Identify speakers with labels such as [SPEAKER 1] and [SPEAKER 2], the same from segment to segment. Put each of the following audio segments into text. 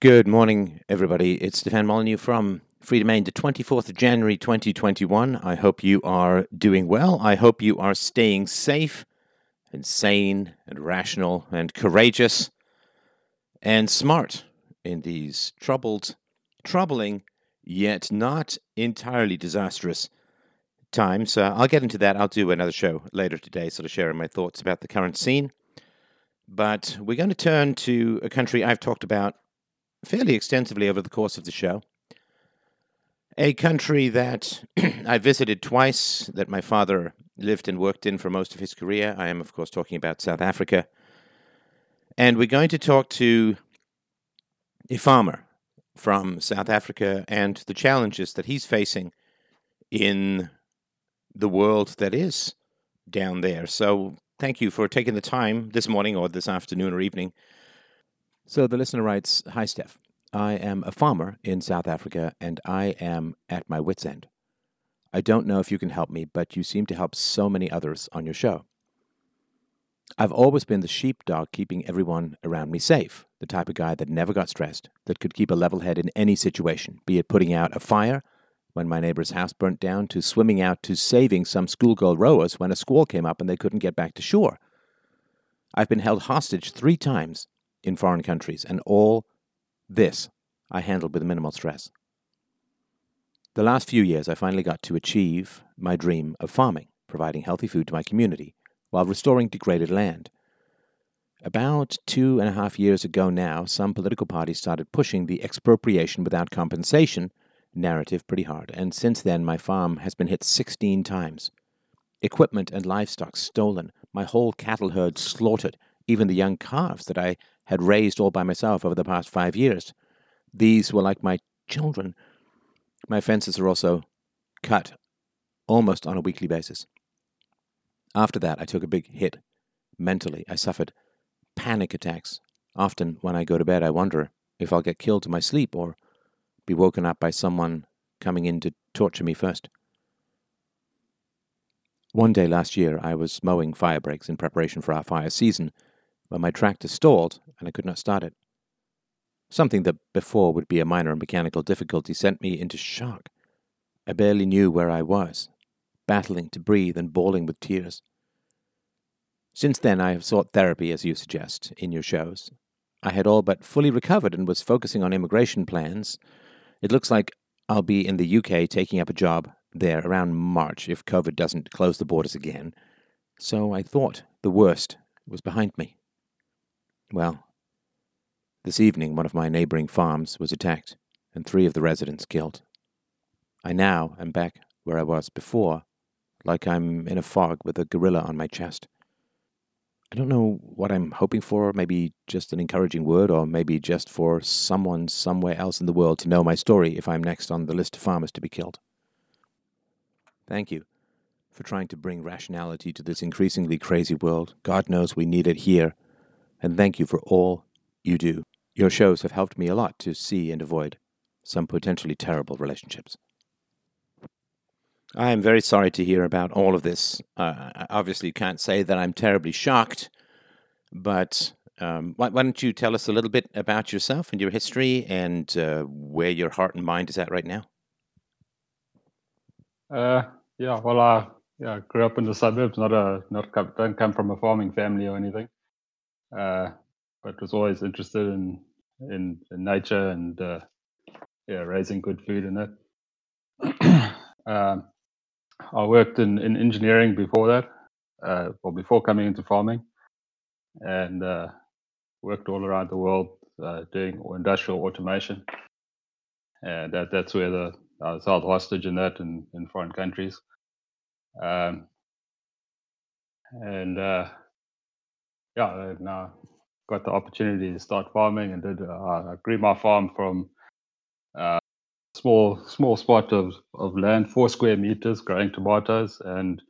[SPEAKER 1] Good morning, everybody. It's Stefan Molyneux from Freedomain, the 24th of January 2021. I hope you are doing well. I hope you are staying safe and sane and rational and courageous and smart in these troubled, troubling, yet not entirely disastrous times. Uh, I'll get into that. I'll do another show later today, sort of sharing my thoughts about the current scene. But we're going to turn to a country I've talked about fairly extensively over the course of the show. A country that I visited twice, that my father lived and worked in for most of his career. I am, of course, talking about South Africa. And we're going to talk to a farmer from South Africa and the challenges that he's facing in the world that is down there. So, thank you for taking the time this morning or this afternoon or evening so the listener writes Hi, Stef. I am a farmer in South Africa and I am at my wits' end. I don't know if you can help me, but you seem to help so many others on your show. I've always been the sheepdog keeping everyone around me safe, the type of guy that never got stressed, that could keep a level head in any situation, be it putting out a fire when my neighbor's house burnt down, to swimming out to saving some schoolgirl rowers when a squall came up and they couldn't get back to shore. I've been held hostage three times in foreign countries, and all this I handled with minimal stress. The last few years, I finally got to achieve my dream of farming, providing healthy food to my community while restoring degraded land. About two and a half years ago now, some political parties started pushing the expropriation without compensation narrative pretty hard, and since then my farm has been hit 16 times. Equipment and livestock stolen, my whole cattle herd slaughtered, even the young calves that I had raised all by myself over the past five years. These were like my children. My fences are also cut almost on a weekly basis. After that, I took a big hit mentally. I suffered panic attacks. Often, when I go to bed, I wonder if I'll get killed in my sleep or be woken up by someone coming in to torture me first. One day last year, I was mowing fire breaks in preparation for our fire season when my tractor stalled and I could not start it. Something that before would be a minor mechanical difficulty sent me into shock. I barely knew where I was, battling to breathe and bawling with tears. Since then, I have sought therapy, as you suggest, in your shows. I had all but fully recovered and was focusing on immigration plans. It looks like I'll be in the UK taking up a job there around March if COVID doesn't close the borders again. So I thought the worst was behind me. Well, this evening one of my neighboring farms was attacked and three of the residents killed. I now am back where I was before, like I'm in a fog with a gorilla on my chest. I don't know what I'm hoping for, maybe just an encouraging word, or maybe just for someone somewhere else in the world to know my story if I'm next on the list of farmers to be killed. Thank you for trying to bring rationality to this increasingly crazy world. God knows we need it here and thank you for all you do. Your shows have helped me a lot to see and avoid some potentially terrible relationships. I am very sorry to hear about all of this. Uh, I obviously can't say that I'm terribly shocked, but um, why, why, don't you tell us a little bit about yourself and your history and uh, where your heart and mind is at right now?
[SPEAKER 2] Uh, yeah, well, I yeah, grew up in the suburbs. Not a not don't come from a farming family or anything uh, but was always interested in in, in nature and uh, yeah, raising good food in it. um, I worked in, in engineering before that, uh, or before coming into farming, and uh, worked all around the world uh, doing industrial automation. And that that's where the I was held hostage in that in, in foreign countries. Um, and uh, yeah, now got the opportunity to start farming and did uh, I grew my farm from uh, small small spot of, of land, four square meters, growing tomatoes, and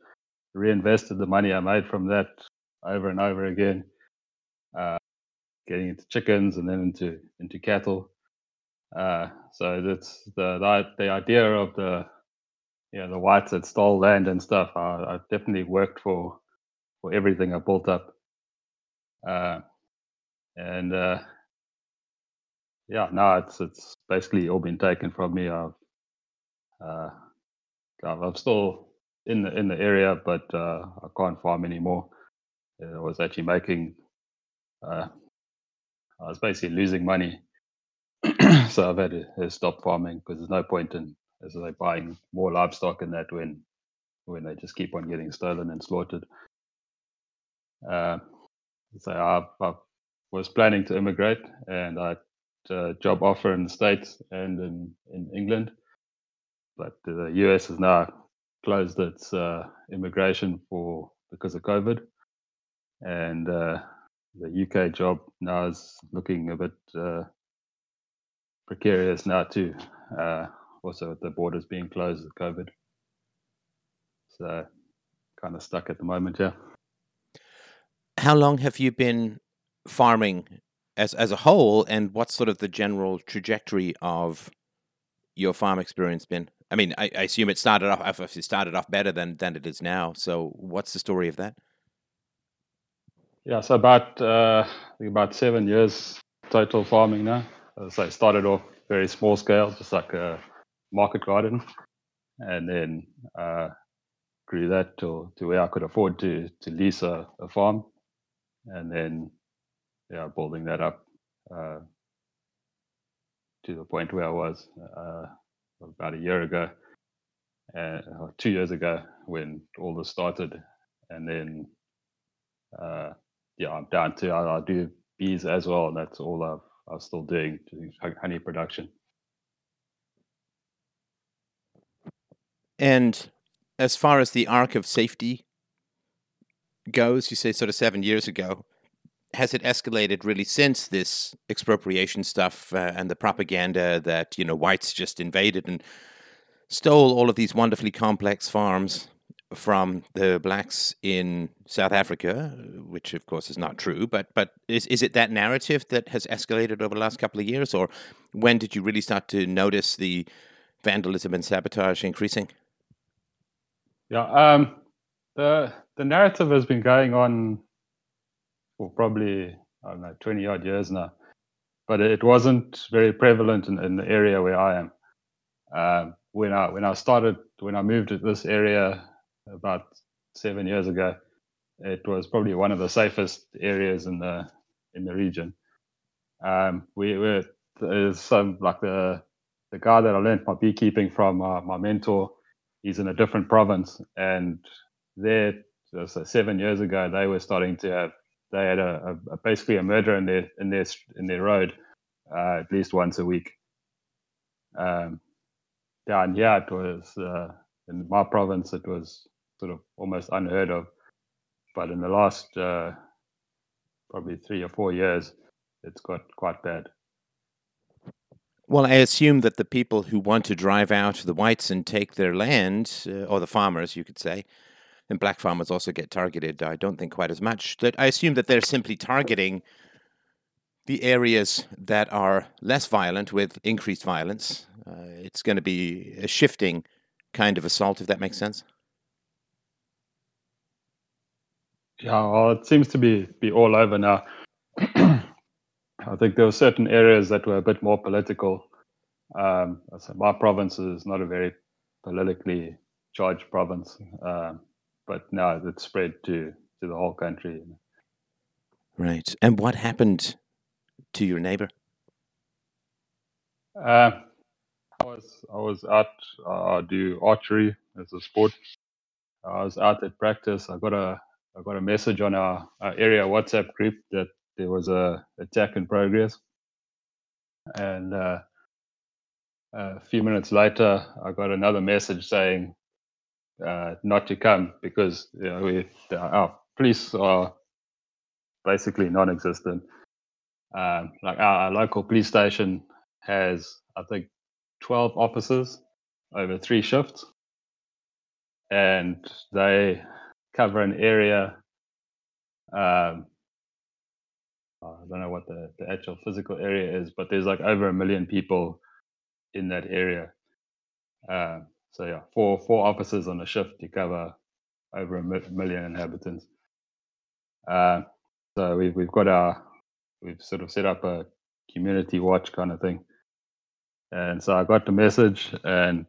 [SPEAKER 2] reinvested the money I made from that over and over again, uh, getting into chickens and then into into cattle. Uh, so that's the, the the idea of the yeah the whites that stole land and stuff. I, I definitely worked for for everything I built up. Uh, and uh, yeah, no, it's it's basically all been taken from me. I've uh, I'm still in the in the area, but uh, I can't farm anymore. I was actually making, uh, I was basically losing money, so I've had to, to stop farming because there's no point in as I buying more livestock in that when when they just keep on getting stolen and slaughtered. So I, I, was planning to immigrate, and I had a job offer in the States and in, in England, but the US has now closed its uh, immigration for because of COVID, and uh, the UK job now is looking a bit uh, precarious now too. Uh, also, the borders being closed with COVID, so kind of stuck at the moment. Yeah.
[SPEAKER 1] How long have you been farming as as a whole, and what's sort of the general trajectory of your farm experience been? I mean, I, I assume it started off obviously started off better than than it is now. So, what's the story of that?
[SPEAKER 2] Yeah, so about uh, about seven years total farming now. So I started off very small scale, just like a market garden, and then uh, grew that to, to where I could afford to to lease a, a farm, and then yeah, building that up uh, to the point where I was uh, about a year ago, uh, two years ago when all this started, and then uh, yeah, I'm down to I, I, do bees as well, and that's all I've I'm still doing, doing honey production.
[SPEAKER 1] And as far as the arc of safety goes, you say sort of seven years ago, has it escalated really since this expropriation stuff uh, and the propaganda that you know whites just invaded and stole all of these wonderfully complex farms from the blacks in South Africa, which of course is not true, but but is is it that narrative that has escalated over the last couple of years, or when did you really start to notice the vandalism and sabotage increasing?
[SPEAKER 2] Yeah, um, the the narrative has been going on for probably I don't know twenty odd years now, but it wasn't very prevalent in, in the area where I am. Um, when I when I started when I moved to this area about seven years ago, it was probably one of the safest areas in the in the region. Um, we were some like the the guy that I learned my beekeeping from, uh, my mentor, he's in a different province, and there, seven years ago, they were starting to have they had a, a, basically a murder in their in their in their road uh, at least once a week. Um, down here, it was uh, in my province, it was sort of almost unheard of. But in the last uh, probably three or four years, it's got quite bad.
[SPEAKER 1] Well, I assume that the people who want to drive out the whites and take their land, uh, or the farmers, you could say, and black farmers also get targeted. I don't think quite as much. That I assume that they're simply targeting the areas that are less violent with increased violence. Uh, it's going to be a shifting kind of assault, if that makes sense.
[SPEAKER 2] Yeah, well, it seems to be be all over now. I think there were certain areas that were a bit more political. Um, so my province is not a very politically charged province. Um, but now it's spread to to the whole country.
[SPEAKER 1] Right. And what happened to your neighbor?
[SPEAKER 2] Uh, I was I was out. Uh, I do archery as a sport. I was out at practice. I got a I got a message on our, our area WhatsApp group that there was a attack in progress, and uh, a few minutes later, I got another message saying uh, not to come because you know, we, our police are basically non-existent. Um, like our, our, local police station has, I think, 12 officers over three shifts, and they cover an area. Um, I don't know what the, the actual physical area is, but there's like over a million people in that area. Uh, so yeah, four four officers on a shift to cover over a million inhabitants. Uh, so we've we've got our we've sort of set up a community watch kind of thing. And so I got the message and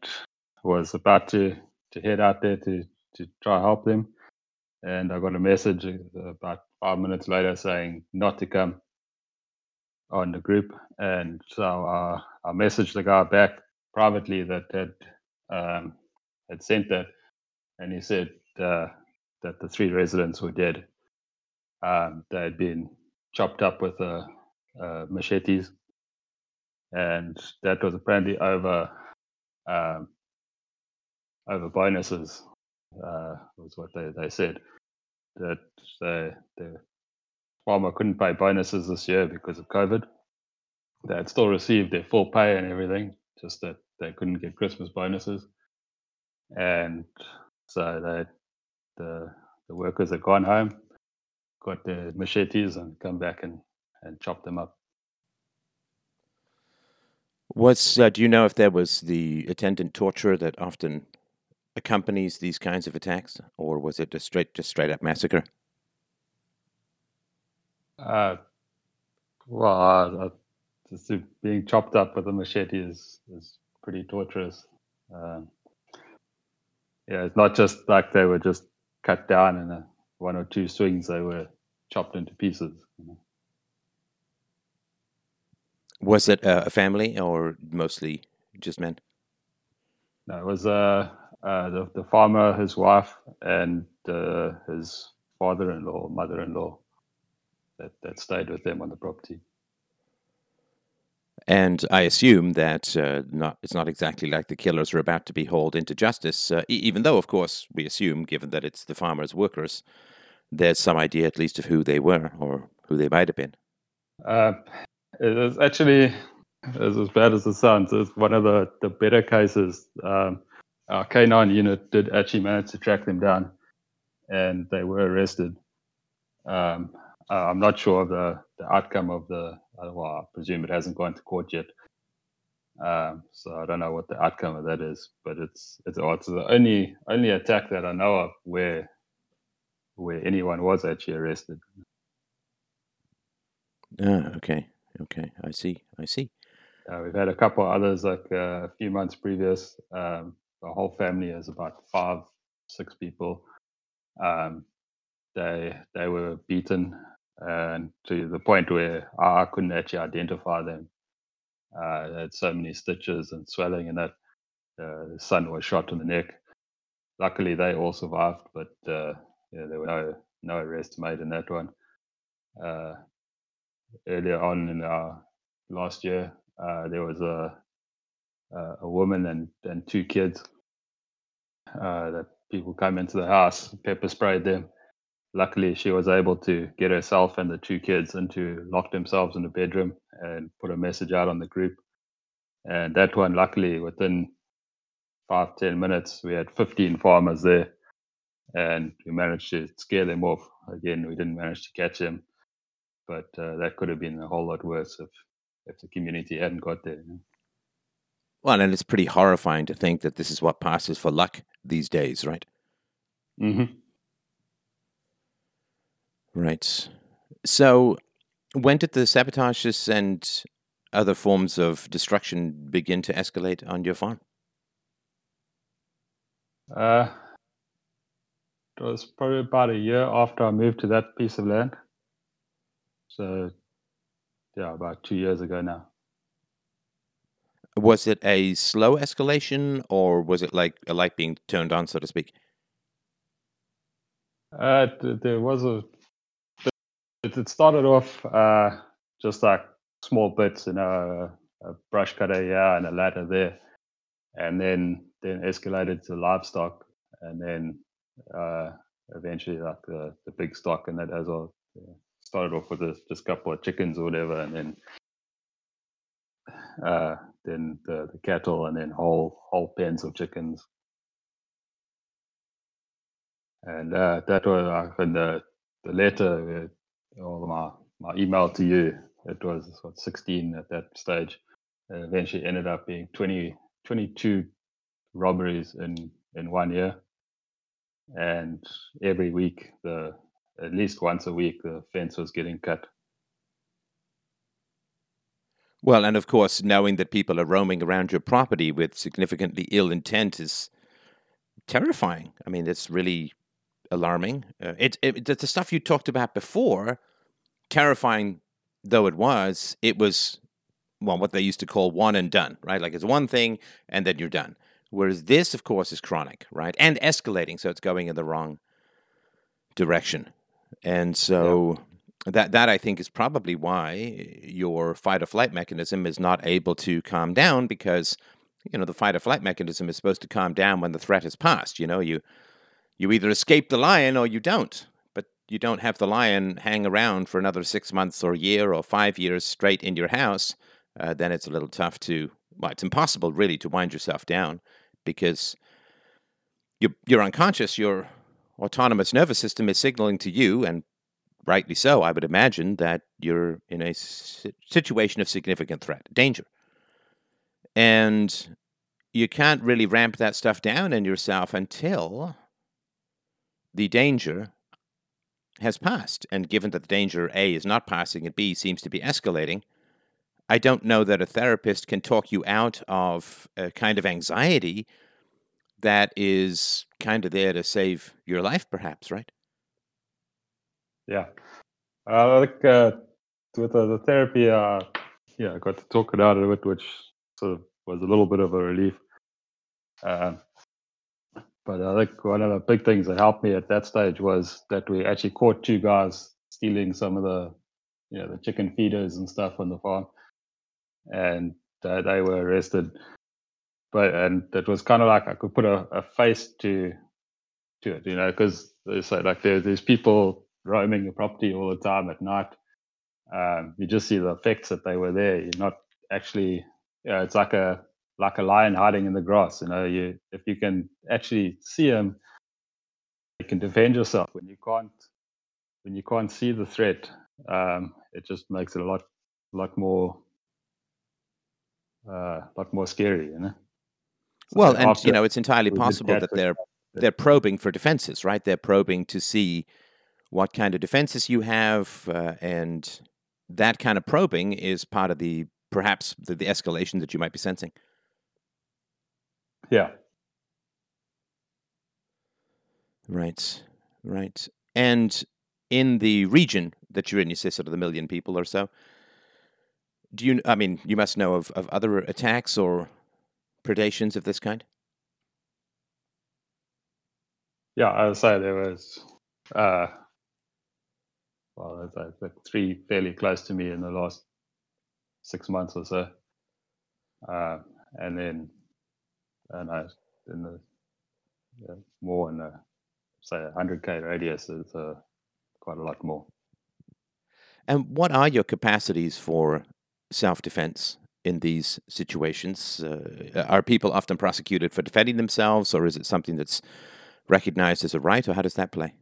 [SPEAKER 2] was about to to head out there to to try help them. And I got a message about five minutes later saying not to come on the group. And so uh, I messaged the guy back privately that had um, had sent that, and he said uh, that the three residents were dead. Um, they had been chopped up with uh, uh, machetes, and that was apparently over um, over bonuses. Uh, was what they, they said that the the farmer couldn't pay bonuses this year because of COVID. They had still received their full pay and everything, just that they couldn't get Christmas bonuses, and so they the the workers had gone home, got their machetes, and come back and and chopped them up.
[SPEAKER 1] Was uh, do you know if there was the attendant torture that often accompanies these kinds of attacks, or was it a straight just straight up massacre?
[SPEAKER 2] Uh, well, uh, just being chopped up with a machete is is pretty torturous. Um, yeah, it's not just like they were just cut down in a, one or two swings; they were chopped into pieces. You know?
[SPEAKER 1] Was it a family or mostly just men?
[SPEAKER 2] No, it was uh, uh, the, the farmer, his wife, and uh, his father-in-law, mother-in-law that, that stayed with them on the property.
[SPEAKER 1] And I assume that uh, not, it's not exactly like the killers are about to be hauled into justice, uh, even though, of course, we assume, given that it's the farmers' workers, there's some idea at least of who they were or who they might have been.
[SPEAKER 2] Uh, it is actually as, as bad as it sounds. It's one of the, the better cases. Um, our K9 unit did actually manage to track them down and they were arrested. Um, I'm not sure of the, the outcome of the, well, I presume it hasn't gone to court yet. Um, so I don't know what the outcome of that is, but it's it's, the only only attack that I know of where where anyone was actually arrested.
[SPEAKER 1] Ah, okay. Okay, I see. I see.
[SPEAKER 2] Uh, we've had a couple others like uh, a few months previous. Um, the whole family is about five, six people. Um, they they were beaten and to the point where I couldn't actually identify them. Uh, had so many stitches and swelling, and that uh, the son was shot in the neck. Luckily, they all survived, but uh, yeah, there were no no arrests made in that one. Uh, earlier on in our last year, uh, there was a a woman and and two kids uh, that people came into the house, pepper sprayed them. Luckily, she was able to get herself and the two kids into lock themselves in the bedroom and put a message out on the group. And that one, luckily, within five ten minutes, we had 15 farmers there, and we managed to scare them off. Again, we didn't manage to catch them, but uh, that could have been a whole lot worse if if the community hadn't got there. You know?
[SPEAKER 1] Well, and it's pretty horrifying to think that this is what passes for luck these days, right?
[SPEAKER 2] Mm-hmm.
[SPEAKER 1] Right. So, when did the sabotages and other forms of destruction begin to escalate on your farm?
[SPEAKER 2] Uh, it was probably about a year after I moved to that piece of land. So, yeah, about two years ago now.
[SPEAKER 1] Was it a slow escalation, or was it like a light being turned on, so to speak?
[SPEAKER 2] Uh, there was a. It started off uh, just like small bits, you know, a brush cutter here and a ladder there, and then then escalated to livestock, and then uh, eventually like the, the big stock and that as well. Started off with a, just a couple of chickens or whatever, and then uh, then the, the cattle, and then whole whole pens of chickens. And uh, that was uh, in the the letter or my my email to you. It was what 16 at that stage. Uh, eventually ended up being 20, 22 robberies in in one year, and every week the at least once a week the fence was getting cut.
[SPEAKER 1] Well, and of course, knowing that people are roaming around your property with significantly ill intent is terrifying. I mean, it's really alarming. Uh, it, it the stuff you talked about before, terrifying though it was, it was well what they used to call one and done, right? Like it's one thing and then you're done. Whereas this, of course, is chronic, right, and escalating, so it's going in the wrong direction. And so yeah. that that I think is probably why your fight or flight mechanism is not able to calm down because you know the fight or flight mechanism is supposed to calm down when the threat has passed. You know, you you either escape the lion or you don't. But you don't have the lion hang around for another six months or a year or five years straight in your house. Uh, then it's a little tough to well, it's impossible really to wind yourself down because you're you're unconscious. Your autonomous nervous system is signaling to you, and rightly so, I would imagine, that you're in a situation of significant threat, danger. And you can't really ramp that stuff down in yourself until the danger has passed. And given that the danger A is not passing and B seems to be escalating, I don't know that a therapist can talk you out of a kind of anxiety that is kind of there to save your life, perhaps, right?
[SPEAKER 2] Yeah. Uh, think uh, with uh, the therapy, uh, yeah, I got to talk it out a bit, which sort of was a little bit of a relief. Uh, but I think one of the big things that helped me at that stage was that we actually caught two guys stealing some of the, you know, the chicken feeders and stuff on the farm, and uh, they were arrested but and it was kind of like I could put a, a face to to it, you know, because there's like there, there's people roaming your property all the time at night. Um, you just see the effects that they were there. You're not actually, you know, it's like a like a lion hiding in the grass. You know, you if you can actually see them, you can defend yourself. When you can't, when you can't see the threat, um, it just makes it a lot, lot more, uh, lot more scary. You know.
[SPEAKER 1] Well, and you know, it's entirely possible that they're they're probing for defenses, right? They're probing to see what kind of defenses you have, uh, and that kind of probing is part of the perhaps the, the escalation that you might be sensing.
[SPEAKER 2] Yeah.
[SPEAKER 1] Right. Right. And in the region that you're in, you say sort of the million people or so. Do you? I mean, you must know of, of other attacks or predations of this kind?
[SPEAKER 2] Yeah, I would say there was, uh, well, I think three fairly close to me in the last six months or so, uh, and then, and I in the yeah, more in the say hundred k radius is uh, quite a lot more.
[SPEAKER 1] And what are your capacities for self defense? in these situations? Uh, are people often prosecuted for defending themselves, or is it something that's recognized as a right, or how does that play?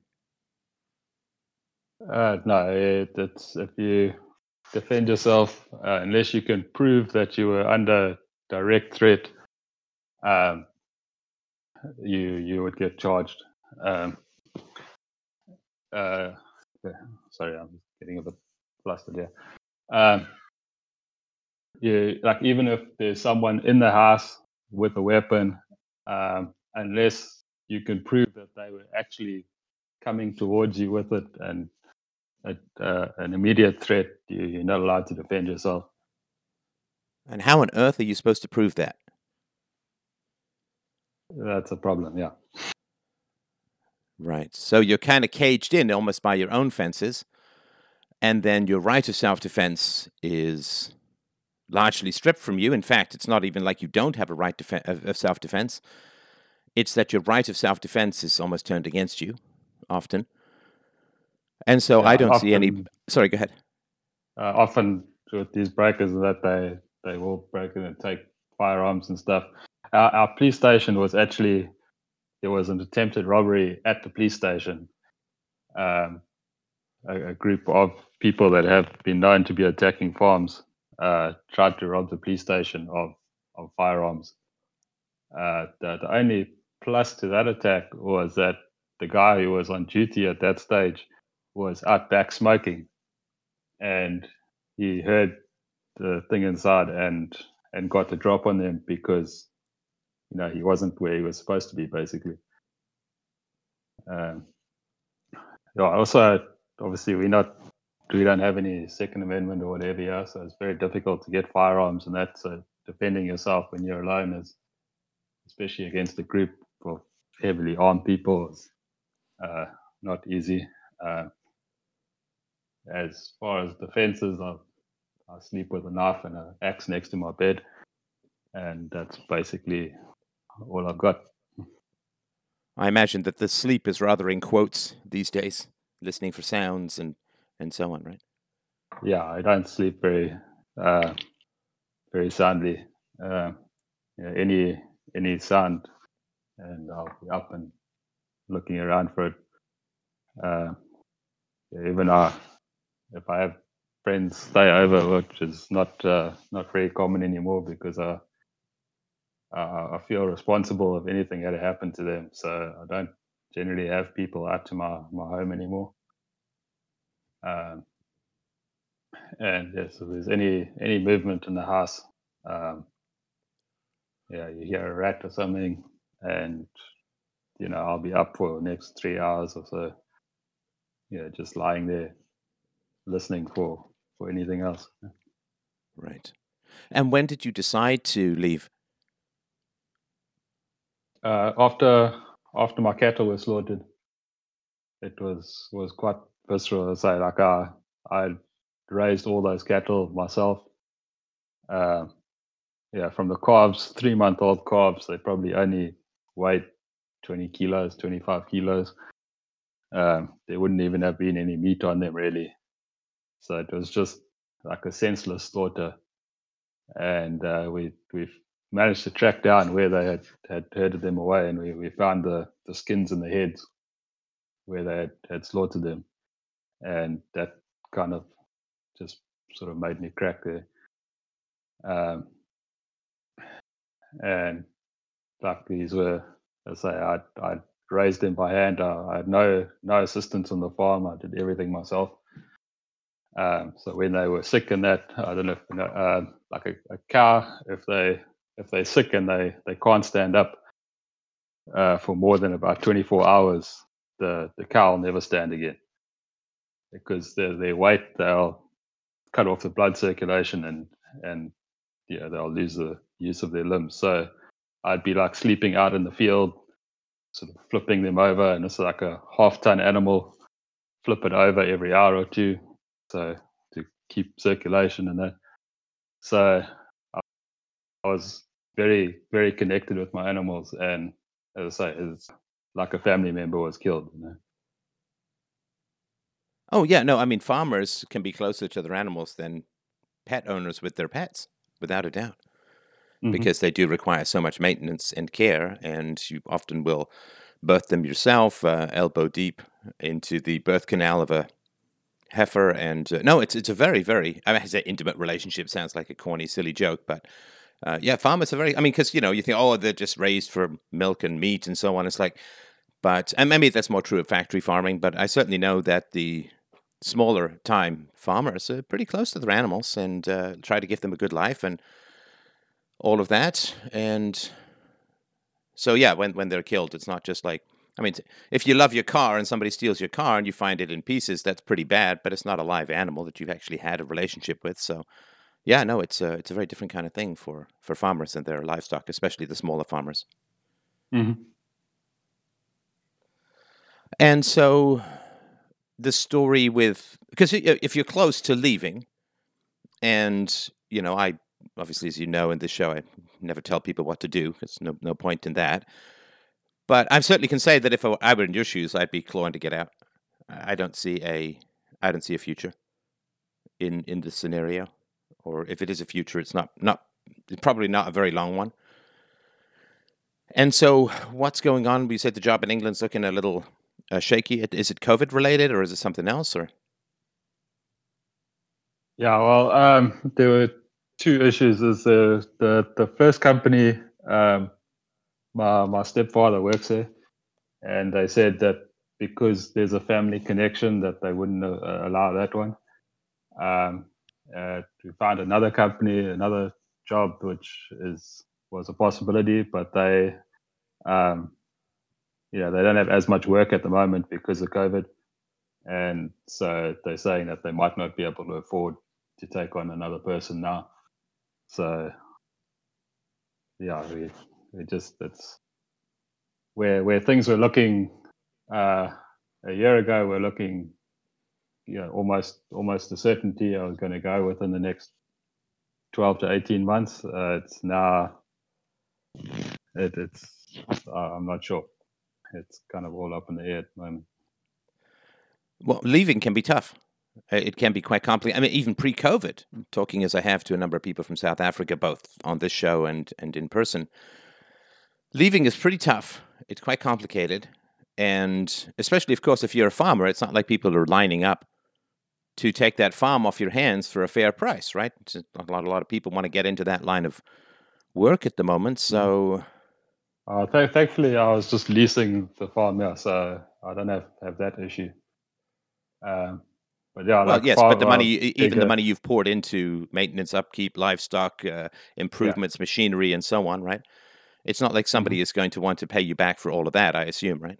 [SPEAKER 2] Uh, no, it, it's if you defend yourself, uh, unless you can prove that you were under direct threat, um, you you would get charged. Um, uh, sorry, I'm getting a bit flustered here. Um, you like even if there's someone in the house with a weapon, um, unless you can prove that they were actually coming towards you with it and uh, an immediate threat, you, you're not allowed to defend yourself.
[SPEAKER 1] And how on earth are you supposed to prove that?
[SPEAKER 2] That's a problem, yeah.
[SPEAKER 1] Right. So you're kind of caged in almost by your own fences. And then your right of self defense is largely stripped from you. In fact, it's not even like you don't have a right def- of self defense. It's that your right of self defense is almost turned against you often. And so yeah, I don't often, see any. Sorry, go ahead.
[SPEAKER 2] Uh, often with these breakers, that they they will break in and take firearms and stuff. Our, our police station was actually there was an attempted robbery at the police station. Um, a, a, group of people that have been known to be attacking farms uh, tried to rob the police station of, of firearms. Uh, the, the only plus to that attack was that the guy who was on duty at that stage was out back smoking, and he heard the thing inside and and got the drop on them because you know he wasn't where he was supposed to be basically. Um, yeah, also obviously we're not we don't have any Second Amendment or whatever here, so it's very difficult to get firearms and that. So defending yourself when you're alone is, especially against a group of heavily armed people, is uh, not easy. Uh, as far as defenses, I sleep with a knife and an axe next to my bed, and that's basically all I've got.
[SPEAKER 1] I imagine that the sleep is rather in quotes these days, listening for sounds and and so on, right?
[SPEAKER 2] Yeah, I don't sleep very uh, very soundly. Uh, yeah, any any sound, and I'll be up and looking around for it. Uh, even uh, if I have friends stay over, which is not uh, not very common anymore because uh, I feel responsible if anything had to happen to them. So I don't generally have people out to my, my home anymore. Um, and yes, if there's any any movement in the house, um, yeah, you hear a rat or something, and you know I'll be up for the next three hours or so. Yeah, just lying there, listening for for anything else.
[SPEAKER 1] Right. And when did you decide to leave?
[SPEAKER 2] Uh, after after my cattle were slaughtered, it was was quite visceral. Say like I I raised all those cattle myself. Uh, yeah, from the calves, three month old calves, they probably only weighed 20 kilos, 25 kilos. Um, there wouldn't even have been any meat on them really. So it was just like a senseless slaughter. And uh, we we managed to track down where they had, had herded them away, and we, we found the, the skins and the heads where they had, had slaughtered them and that kind of just sort of made me crack there. Um, and like these were, as I say, I I raised them by hand. I, I, had no no assistance on the farm. I did everything myself. Um, so when they were sick and that, I don't know, if, uh, like a, a, cow, if they if they're sick and they they can't stand up uh, for more than about 24 hours, the the cow will never stand again because their their weight they'll cut off the blood circulation and and yeah they'll lose the use of their limbs. So I'd be like sleeping out in the field, sort of flipping them over, and it's like a half ton animal, flip it over every hour or two, so to keep circulation and that. So I, I was very very connected with my animals, and as I say, it's like a family member was killed. You know?
[SPEAKER 1] Oh yeah, no, I mean farmers can be closer to their animals than pet owners with their pets, without a doubt. Mm-hmm. Because they do require so much maintenance and care, and you often will birth them yourself, uh, elbow deep into the birth canal of a heifer. And uh, no, it's it's a very very I mean, I say intimate relationship sounds like a corny, silly joke, but uh, yeah, farmers are very. I mean, because you know you think oh they're just raised for milk and meat and so on. It's like, but and maybe that's more true of factory farming. But I certainly know that the smaller time farmers are pretty close to their animals and uh, try to give them a good life and all of that. And so, yeah, when, when they're killed, it's not just like, I mean, if you love your car and somebody steals your car and you find it in pieces, that's pretty bad, but it's not a live animal that you've actually had a relationship with. So, yeah, no, it's a, it's a very different kind of thing for, for farmers and their livestock, especially the smaller farmers.
[SPEAKER 2] Mm-hmm.
[SPEAKER 1] And so the story with because if you're close to leaving, and you know, I obviously, as you know, in this show, I never tell people what to do. There's no no point in that. But I certainly can say that if I were in your shoes, I'd be clawing to get out. I don't see a I don't see a future in in this scenario, or if it is a future, it's not not probably not a very long one. And so, what's going on? We said the job in England's looking a little uh, shaky? Is it COVID related or is it something else? Or
[SPEAKER 2] yeah, well, um, there were two issues. Is the the the first company, um, my my stepfather works there, and they said that because there's a family connection that they wouldn't uh, allow that one. Um, Uh, we found another company, another job, which is was a possibility, but they, um, yeah, they don't have as much work at the moment because of COVID, and so they're saying that they might not be able to afford to take on another person now. So, yeah, we we just it's where where things were looking uh, a year ago, we're looking, you know, almost almost a certainty I was going to go within the next 12 to 18 months. Uh, it's now, it, it's, uh, I'm not sure. It's kind of all up in the air at the moment.
[SPEAKER 1] Well, leaving can be tough. It can be quite complicated. I mean, even pre-COVID, talking as I have to a number of people from South Africa, both on this show and and in person, leaving is pretty tough. It's quite complicated, and especially, of course, if you're a farmer, it's not like people are lining up to take that farm off your hands for a fair price, right? A lot, a lot of people want to get into that line of work at the moment. So,
[SPEAKER 2] uh, th- thankfully, I was just leasing the farm, yeah, so I don't have have that issue. Um, but yeah,
[SPEAKER 1] well, like yes, but the money, even the money you've poured into maintenance, upkeep, livestock uh, improvements, yeah. machinery, and so on, right? It's not like somebody mm-hmm. is going to want to pay you back for all of that, I assume, right?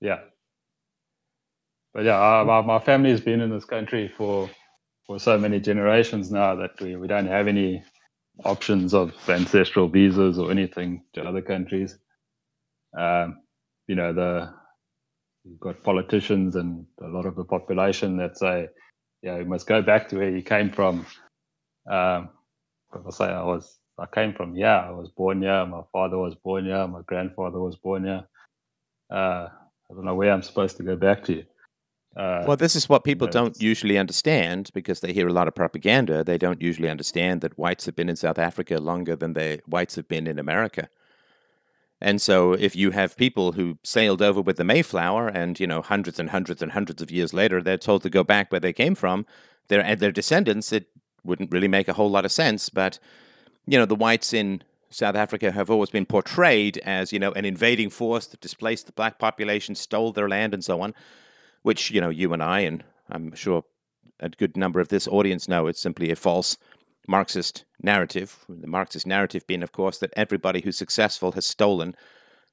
[SPEAKER 2] Yeah, but yeah, our, my family has been in this country for for so many generations now that we, we don't have any options of ancestral visas or anything to other countries. Um, you know, the you've got politicians and a lot of the population that say, yeah, you must go back to where you came from. Um, I say I was, I came from here. I was born here. My father was born here. My grandfather was born here. Uh, I don't know where I'm supposed to go back to.
[SPEAKER 1] Uh, well, this is what people don't usually understand because they hear a lot of propaganda. They don't usually understand that whites have been in South Africa longer than the whites have been in America. And so, if you have people who sailed over with the Mayflower, and you know, hundreds and hundreds and hundreds of years later, they're told to go back where they came from, their their descendants, it wouldn't really make a whole lot of sense. But you know, the whites in South Africa have always been portrayed as you know an invading force that displaced the black population, stole their land, and so on which you know you and I and I'm sure a good number of this audience know it's simply a false Marxist narrative. The Marxist narrative being, of course, that everybody who's successful has stolen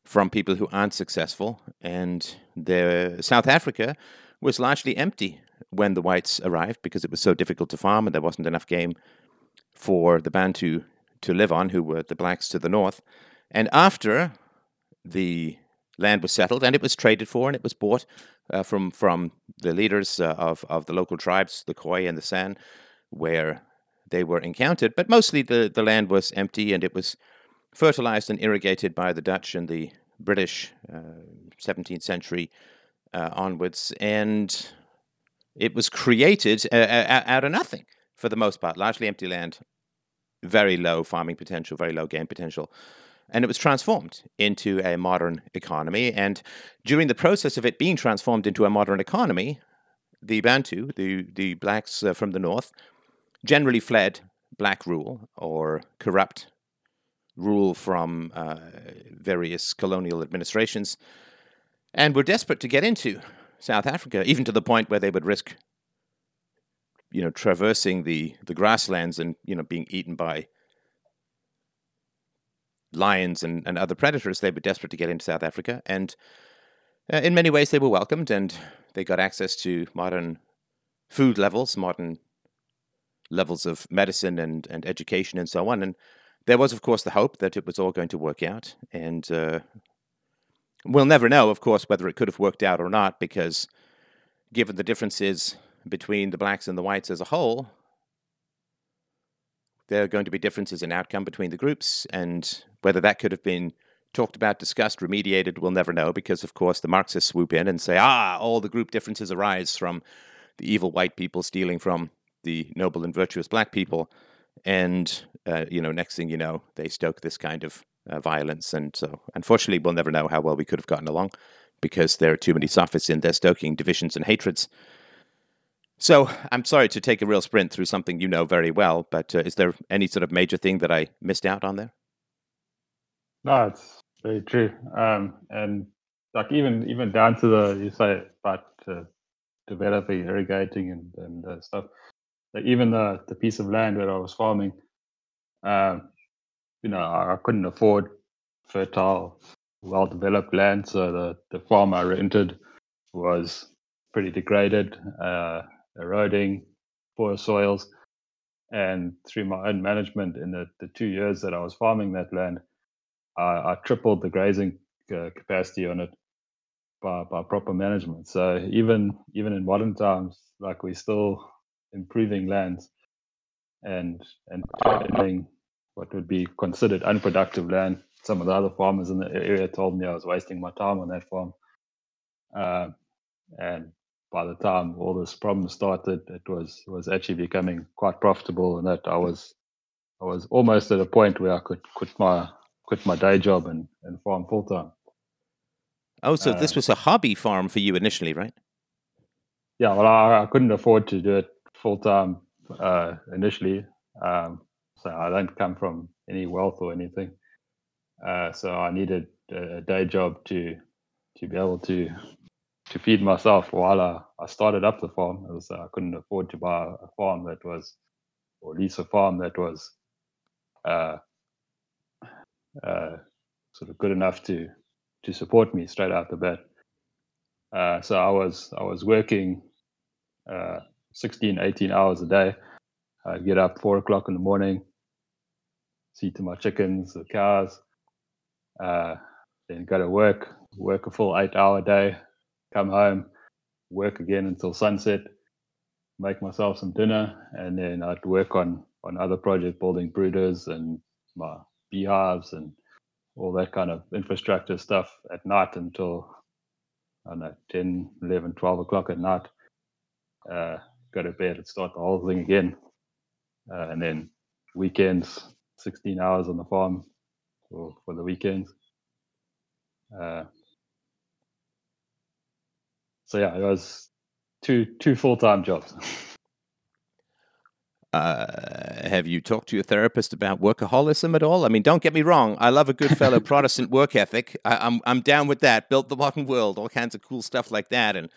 [SPEAKER 1] from people who aren't successful, and the South Africa was largely empty when the whites arrived because it was so difficult to farm and there wasn't enough game for the Bantu to live on, who were the blacks to the north. And after the land was settled and it was traded for and it was bought uh, from from the leaders uh, of of the local tribes, the Khoi and the San, where they were encountered. But mostly the the land was empty and it was fertilized and irrigated by the Dutch and the British, uh, 17th century uh, onwards, and it was created uh, out of nothing for the most part, largely empty land, very low farming potential, very low game potential and it was transformed into a modern economy. And during the process of it being transformed into a modern economy, the Bantu, the, the blacks uh, from the north, generally fled black rule or corrupt rule from uh, various colonial administrations and were desperate to get into South Africa, even to the point where they would risk, you know, traversing the, the grasslands and, you know, being eaten by lions and, and other predators, they were desperate to get into South Africa. And uh, in many ways, they were welcomed and they got access to modern food levels, modern levels of medicine and, and education and so on. And there was, of course, the hope that it was all going to work out. And uh, we'll never know, of course, whether it could have worked out or not, because given the differences between the blacks and the whites as a whole, there are going to be differences in outcome between the groups, and whether that could have been talked about, discussed, remediated, we'll never know because, of course, the Marxists swoop in and say, ah, all the group differences arise from the evil white people stealing from the noble and virtuous black people. And, uh, you know, next thing you know, they stoke this kind of uh, violence. And so, unfortunately, we'll never know how well we could have gotten along because there are too many sophists in there stoking divisions and hatreds. So I'm sorry to take a real sprint through something you know very well, but uh, is there any sort of major thing that I missed out on there?
[SPEAKER 2] No, it's very true. Um, and like even even down to the you say about uh, developing, irrigating, and and uh, stuff. like even the the piece of land where I was farming, uh, you know, I, I couldn't afford fertile, well developed land, so the the farm I rented was pretty degraded, uh, eroding, poor soils. And through my own management in the, the two years that I was farming that land, I, I tripled the grazing uh, capacity on it by, by proper management. So even even in modern times, like we're still improving lands and and finding what would be considered unproductive land. Some of the other farmers in the area told me I was wasting my time on that farm. Uh, and by the time all this problem started, it was was actually becoming quite profitable, and that I was I was almost at a point where I could quit my quit my day job and, and farm full time.
[SPEAKER 1] Oh, so uh, this was a hobby farm for you initially, right?
[SPEAKER 2] Yeah, well, I, I couldn't afford to do it full time uh, initially, um, so I don't come from any wealth or anything. Uh, so I needed a day job to to be able to to feed myself while I, I started up the farm. Was, I couldn't afford to buy a farm that was, or lease a farm that was, uh, uh, sort of good enough to to support me straight out the bat. Uh, so I was I was working uh, 16, 18 hours a day. I'd get up four o'clock in the morning, see to my chickens, the cows, uh, then go to work, work a full eight hour day, come home, work again until sunset, make myself some dinner, and then I'd work on on other projects, building brooders and my beehives and all that kind of infrastructure stuff at night until I don't know 10, 11, 12 o'clock at night. Uh, go to bed and start the whole thing again, uh, and then weekends, 16 hours on the farm for, for the weekends. Uh, so yeah, it was two two full time jobs.
[SPEAKER 1] Uh, have you talked to your therapist about workaholism at all? I mean, don't get me wrong. I love a good fellow Protestant work ethic. I, I'm I'm down with that. Built the modern world, all kinds of cool stuff like that. And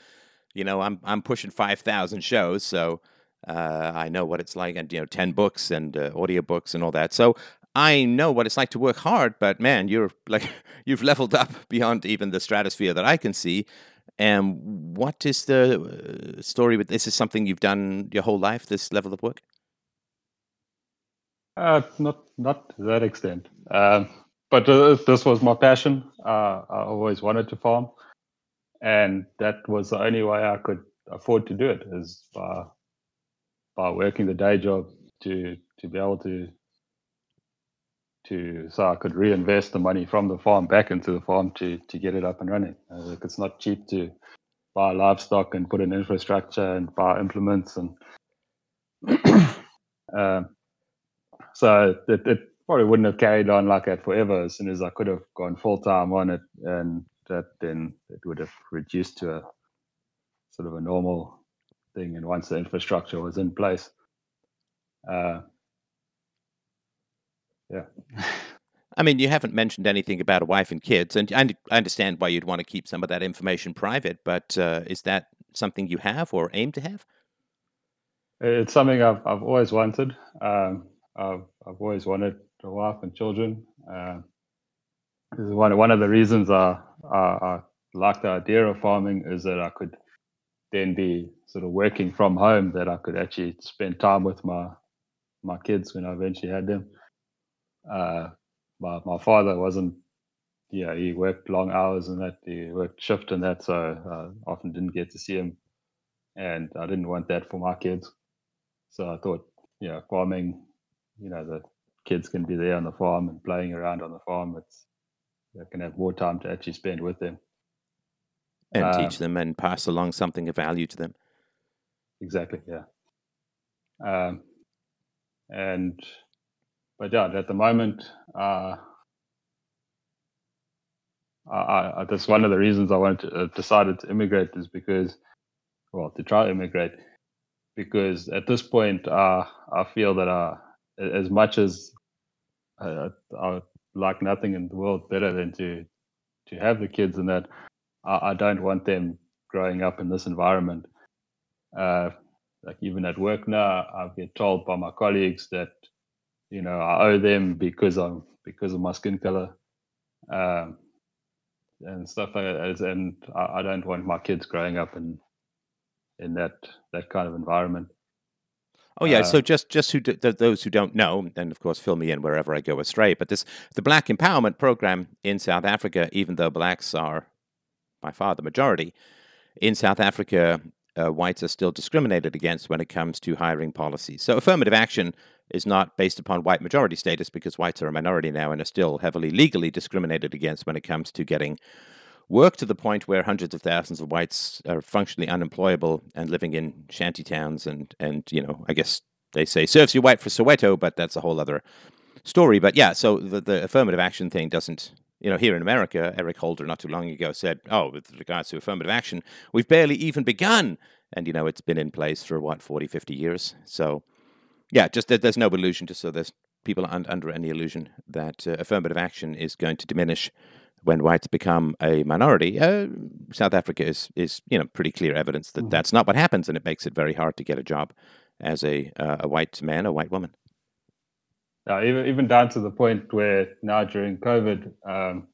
[SPEAKER 1] you know, I'm I'm pushing five thousand shows, so uh, I know what it's like, and you know, ten books and uh, audiobooks and all that. So I know what it's like to work hard. But man, you're like you've leveled up beyond even the stratosphere that I can see. And what is the uh, story with this? Is something you've done your whole life? This level of work?
[SPEAKER 2] Uh, not not to that extent. Um, but uh, this was my passion. Uh, I always wanted to farm, and that was the only way I could afford to do it is by by working the day job to to be able to to so I could reinvest the money from the farm back into the farm to to get it up and running. Uh, it's not cheap to buy livestock and put in infrastructure and buy implements and uh, so it, it, probably wouldn't have carried on like that forever. As soon as I could have gone full time on it, and that then it would have reduced to a sort of a normal thing. And once the infrastructure was in place, uh, yeah.
[SPEAKER 1] I mean, you haven't mentioned anything about a wife and kids, and I understand why you'd want to keep some of that information private. But uh, is that something you have or aim to have?
[SPEAKER 2] It's something I've I've always wanted. Um, I've I've always wanted a wife and children. Uh, this is one one of the reasons I, I, I like the idea of farming is that I could then be sort of working from home. That I could actually spend time with my my kids when I eventually had them uh, my my father wasn't. Yeah, he worked long hours and that he worked shift and that, so I often didn't get to see him, and I didn't want that for my kids. So I thought, yeah, farming, you know, the kids can be there on the farm and playing around on the farm. It's they can have more time to actually spend with them
[SPEAKER 1] and uh, teach them and pass along something of value to them.
[SPEAKER 2] Exactly. Yeah. Um, and but yeah, at the moment, uh, I, I, that's one of the reasons I wanted to, uh, decided to immigrate is because, well, to try to immigrate, because at this point, uh, I feel that uh, as much as uh, I like nothing in the world better than to to have the kids and that, I, I don't want them growing up in this environment. Uh, like even at work now, I get told by my colleagues that you know I owe them because I'm because of my skin color, um, and stuff like that. And I, I don't want my kids growing up in in that that kind of environment.
[SPEAKER 1] Oh yeah, uh, so just just who d- those who don't know, and of course fill me in wherever I go astray. But this the Black Empowerment Program in South Africa, even though blacks are by far the majority in South Africa, uh, whites are still discriminated against when it comes to hiring policies. So affirmative action is not based upon white majority status because whites are a minority now and are still heavily legally discriminated against when it comes to getting work to the point where hundreds of thousands of whites are functionally unemployable and living in shanty towns and and you know I guess they say serves you white for Soweto, but that's a whole other story. But yeah, so the, the affirmative action thing doesn't you know, here in America, Eric Holder not too long ago said, "Oh, with regards to affirmative action, we've barely even begun." And you know, it's been in place for what 40, 50 years. So, yeah, just there's no illusion, just so there's people aren't under any illusion that uh, affirmative action is going to diminish when whites become a minority. Uh, South Africa is is you know pretty clear evidence that mm-hmm. that's not what happens, and it makes it very hard to get a job as a uh, a white man, a white woman.
[SPEAKER 2] Yeah, even even down to the point where now during COVID, um,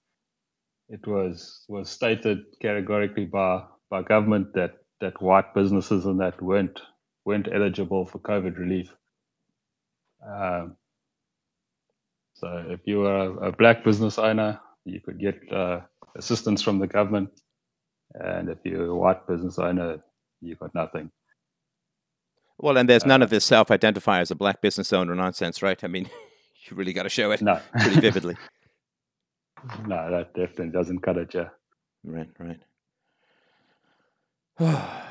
[SPEAKER 2] it was was stated categorically by by government that that white businesses and that weren't weren't eligible for COVID relief. Um, so if you were a, a, black business owner, you could get uh, assistance from the government, and if you're a white business owner, you've got nothing.
[SPEAKER 1] Well, and there's none uh, of this self-identify as a black business owner nonsense, right? I mean, you really got to show it
[SPEAKER 2] no.
[SPEAKER 1] pretty vividly.
[SPEAKER 2] no, that definitely doesn't cut it, yeah.
[SPEAKER 1] Right, right.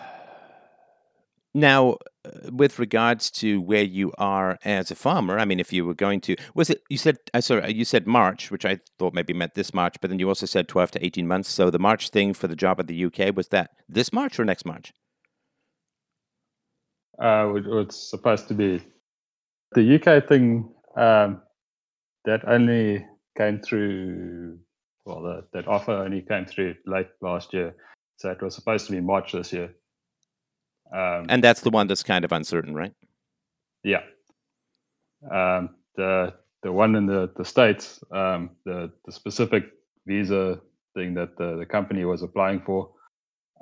[SPEAKER 1] now, uh, with regards to where you are as a farmer, I mean, if you were going to, was it you said? Uh, sorry, you said March, which I thought maybe meant this March, but then you also said twelve to eighteen months. So the March thing for the job at the UK was that this March or next March?
[SPEAKER 2] Uh, it's supposed to be the UK thing. Um, that only came through. Well, the, that offer only came through late last year, so it was supposed to be March this year.
[SPEAKER 1] Um, and that's the one that's kind of uncertain, right?
[SPEAKER 2] Yeah. Um, the the one in the the states, um, the the specific visa thing that the, the company was applying for,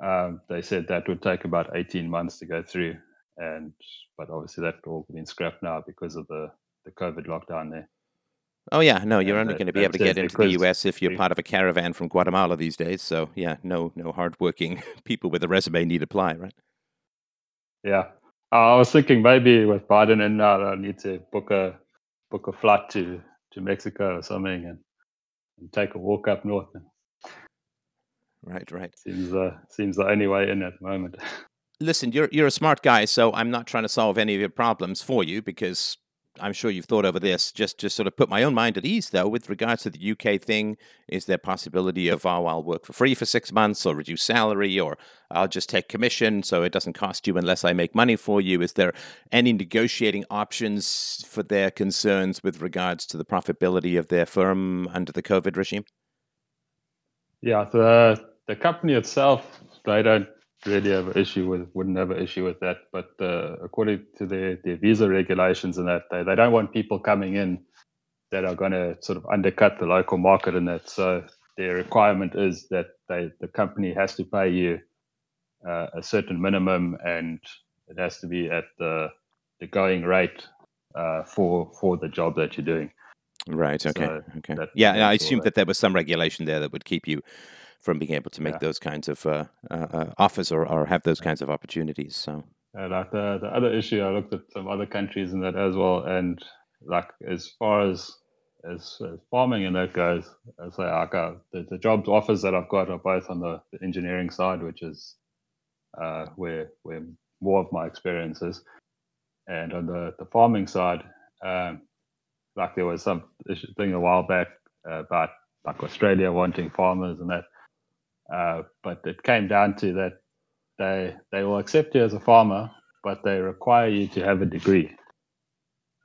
[SPEAKER 2] um, they said that would take about 18 months to go through, and but obviously that all been scrapped now because of the the COVID lockdown there.
[SPEAKER 1] Oh yeah, no, you're only going to be able to get into the U.S. if you're part of a caravan from Guatemala these days. So yeah, no, no hardworking people with a resume need apply, right?
[SPEAKER 2] Yeah, I was thinking maybe with Biden in now, I need to book a book a flight to to Mexico or something and, and take a walk up north.
[SPEAKER 1] Right, right.
[SPEAKER 2] Seems uh, seems the only way in at the moment.
[SPEAKER 1] Listen, you're you're a smart guy, so I'm not trying to solve any of your problems for you because I'm sure you've thought over this. Just to sort of put my own mind at ease, though, with regards to the UK thing, is there possibility of oh, I'll work for free for six months, or reduce salary, or I'll just take commission, so it doesn't cost you unless I make money for you? Is there any negotiating options for their concerns with regards to the profitability of their firm under the COVID regime?
[SPEAKER 2] Yeah, the the company itself, they don't really have an issue with wouldn't have an issue with that. But uh, according to their, their visa regulations and that they, they don't want people coming in that are going to sort of undercut the local market and that. So their requirement is that they the company has to pay you uh, a certain minimum and it has to be at the the going rate uh, for for the job that you're doing.
[SPEAKER 1] Right. Okay. So okay. That, yeah, I assumed that. that there was some regulation there that would keep you from being able to make yeah. those kinds of uh, uh, uh, offers or, or have those kinds of opportunities. So,
[SPEAKER 2] yeah, like the, the other issue, I looked at some other countries in that as well, and like as far as as, as farming and that goes, I say like uh, the, the jobs offers that I've got are both on the, the engineering side, which is uh, where where more of my experience is, and on the, the farming side, um, like there was some thing a while back uh, about like Australia wanting farmers and that. Uh, but it came down to that they they will accept you as a farmer, but they require you to have a degree.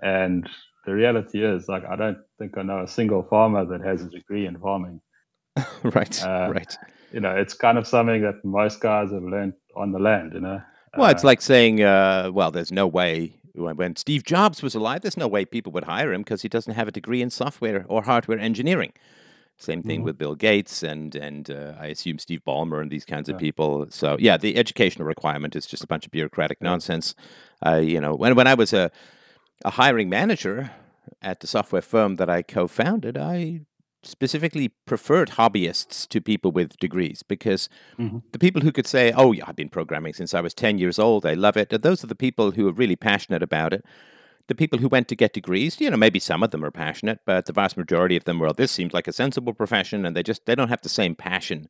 [SPEAKER 2] And the reality is, like, I don't think I know a single farmer that has a degree in farming.
[SPEAKER 1] right, uh, right.
[SPEAKER 2] You know, it's kind of something that most guys have learned on the land. You know,
[SPEAKER 1] Well, it's like saying, uh, well, there's no way when Steve Jobs was alive, there's no way people would hire him because he doesn't have a degree in software or hardware engineering. Same thing mm-hmm. with Bill Gates and and uh, I assume Steve Ballmer and these kinds yeah. of people. So yeah, the educational requirement is just a bunch of bureaucratic yeah. nonsense. Uh, you know, when when I was a a hiring manager at the software firm that I co-founded, I specifically preferred hobbyists to people with degrees because mm-hmm. the people who could say, "Oh, yeah, I've been programming since I was ten years old. I love it," those are the people who are really passionate about it the people who went to get degrees, you know, maybe some of them are passionate, but the vast majority of them, well, this seems like a sensible profession, and they just they don't have the same passion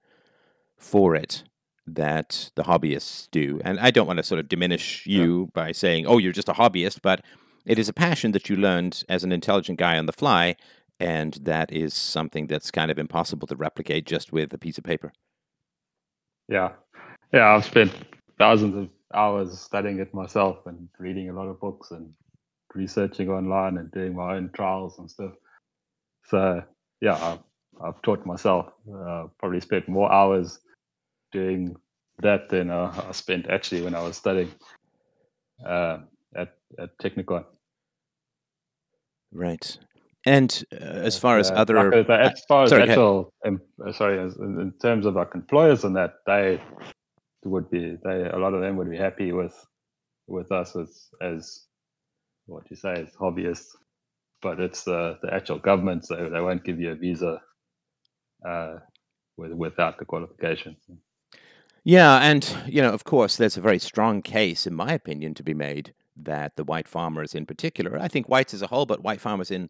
[SPEAKER 1] for it that the hobbyists do. And I don't want to sort of diminish you yeah. by saying, oh, you're just a hobbyist, but it is a passion that you learned as an intelligent guy on the fly, and that is something that's kind of impossible to replicate just with a piece of paper.
[SPEAKER 2] Yeah. Yeah, I've spent thousands of hours studying it myself and reading a lot of books and researching online and doing my own trials and stuff. So yeah, I've, I've taught myself. Uh, probably spent more hours doing that than uh, I spent actually when I was studying uh, at at Technikon.
[SPEAKER 1] Right. And uh, as far as other,
[SPEAKER 2] like, uh, as far as sorry, actual, um, sorry, as, in terms of like employers and that, they would be, they a lot of them would be happy with with us as as what you say is hobbyists, but it's the the actual government, so they won't give you a visa uh, with, without the qualifications.
[SPEAKER 1] Yeah, and you know, of course, there's a very strong case, in my opinion, to be made that the white farmers, in particular, I think whites as a whole, but white farmers in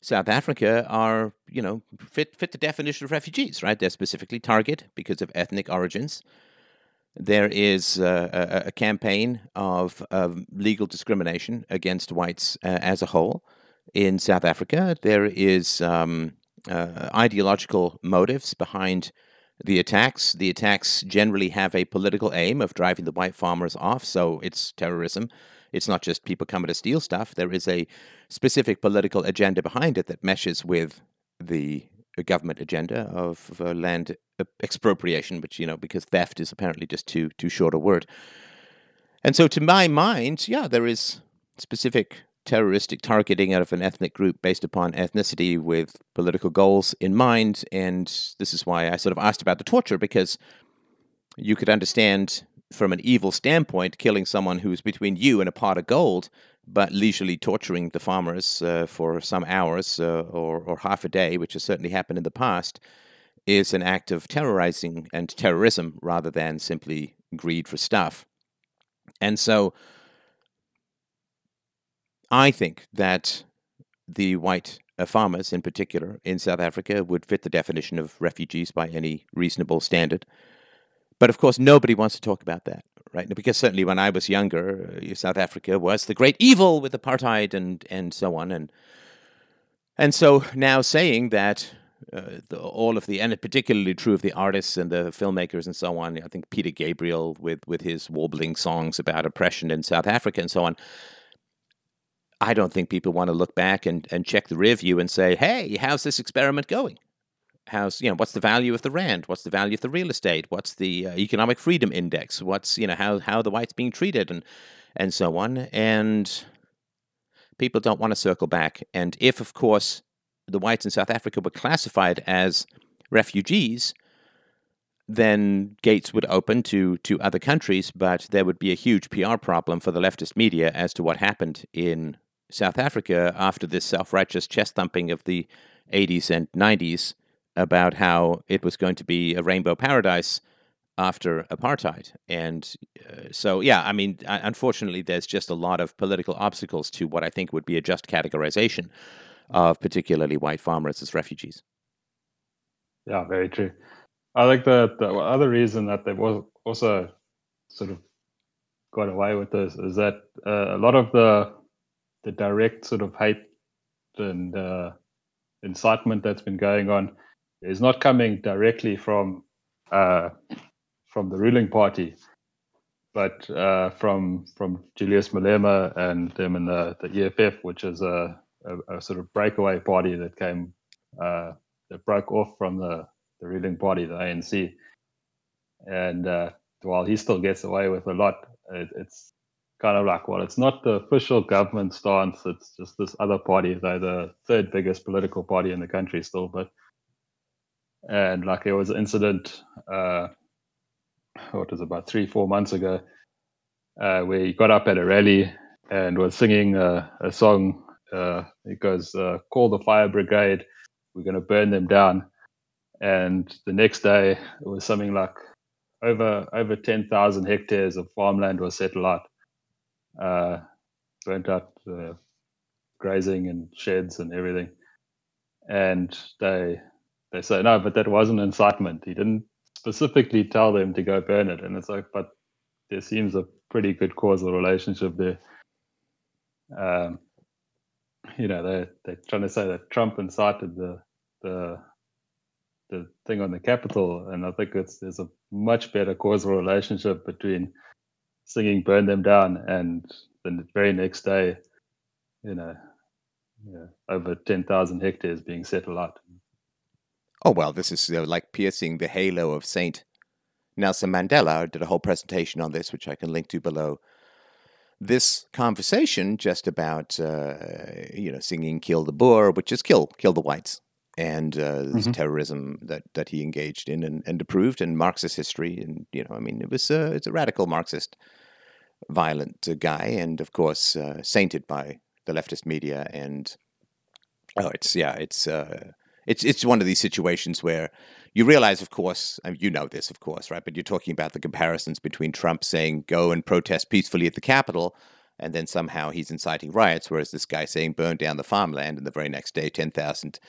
[SPEAKER 1] South Africa are, you know, fit fit the definition of refugees, right? They're specifically targeted because of ethnic origins. There is uh, a, a, campaign of, of, legal discrimination against whites uh, as a whole in South Africa. There is um, uh, ideological motives behind the attacks. The attacks generally have a political aim of driving the white farmers off, so it's terrorism. It's not just people coming to steal stuff. There is a specific political agenda behind it that meshes with the government agenda of uh, land expropriation, which you know because theft is apparently just too too short a word. And so, to my mind, yeah, there is specific terroristic targeting out of an ethnic group based upon ethnicity with political goals in mind. And this is why I sort of asked about the torture because you could understand from an evil standpoint killing someone who's between you and a pot of gold but leisurely torturing the farmers uh, for some hours uh, or, or half a day, which has certainly happened in the past, is an act of terrorizing and terrorism rather than simply greed for stuff. And so I think that the white uh, farmers, in particular, in South Africa, would fit the definition of refugees by any reasonable standard. But of course, nobody wants to talk about that right? Because certainly when I was younger, uh, South Africa was the great evil with apartheid and and so on, and and so now saying that uh, the, all of the and particularly true of the artists and the filmmakers and so on. I think Peter Gabriel with with his warbling songs about oppression in South Africa and so on. I don't think people want to look back and, and check the rear view and say, "Hey, how's this experiment going?" How's you know what's the value of the rand what's the value of the real estate? What's the uh, economic freedom index? What's you know how how the whites being treated? And and so on. And people don't want to circle back. And if of course the whites in South Africa were classified as refugees then gates would open to to other countries but there would be a huge PR problem for the leftist media as to what happened in South Africa after this self-righteous chest thumping of the 80s and 90s about how it was going to be a rainbow paradise after apartheid. And uh, so, yeah, I mean, unfortunately, there's just a lot of political obstacles to what I think would be a just categorization of particularly white farmers as refugees.
[SPEAKER 2] Yeah, very true. I think the, the other reason that they was also sort of got away with this is that uh, a lot of the the direct sort of hate and uh, incitement that's been going on is not coming directly from uh, from the ruling party, but uh, from from Julius Malema and them in the, the EFF, which is a, a, a sort of breakaway party that came uh, that broke off from the, the ruling party, the ANC. And uh, while he still gets away with a lot, it, it's kind of like, well, it's not the official government stance. It's just this other party. They're the third biggest political party in the country still, but and like there was an incident, uh, what was it, about three, four months ago, uh, where he got up at a rally and was singing a, a song. Uh, it goes, uh, "Call the fire brigade. We're going to burn them down." And the next day, it was something like over over ten thousand hectares of farmland was set alight uh, burnt up uh, grazing and sheds and everything. And they they say no, but that wasn't incitement. He didn't specifically tell them to go burn it. And it's like, but there seems a pretty good causal relationship there. Um, you know, they they're trying to say that Trump incited the the the thing on the Capitol, and I think it's there's a much better causal relationship between singing "Burn Them Down," and the very next day, you know, yeah, over ten thousand hectares being set alight.
[SPEAKER 1] Oh well, this is uh, like piercing the halo of Saint Nelson Mandela. I did a whole presentation on this, which I can link to below. This conversation just about uh, you know singing "Kill the Boer," which is kill kill the whites, and uh, mm-hmm. terrorism that, that he engaged in and, and approved, and Marxist history, and you know, I mean, it was uh, it's a radical Marxist violent uh, guy, and of course uh, sainted by the leftist media. And oh, it's yeah, it's uh, it's it's one of these situations where you realize, of course, I mean, you know this, of course, right? But you're talking about the comparisons between Trump saying "go and protest peacefully at the Capitol." And then somehow he's inciting riots, whereas this guy saying burn down the farmland, and the very next day, 10,000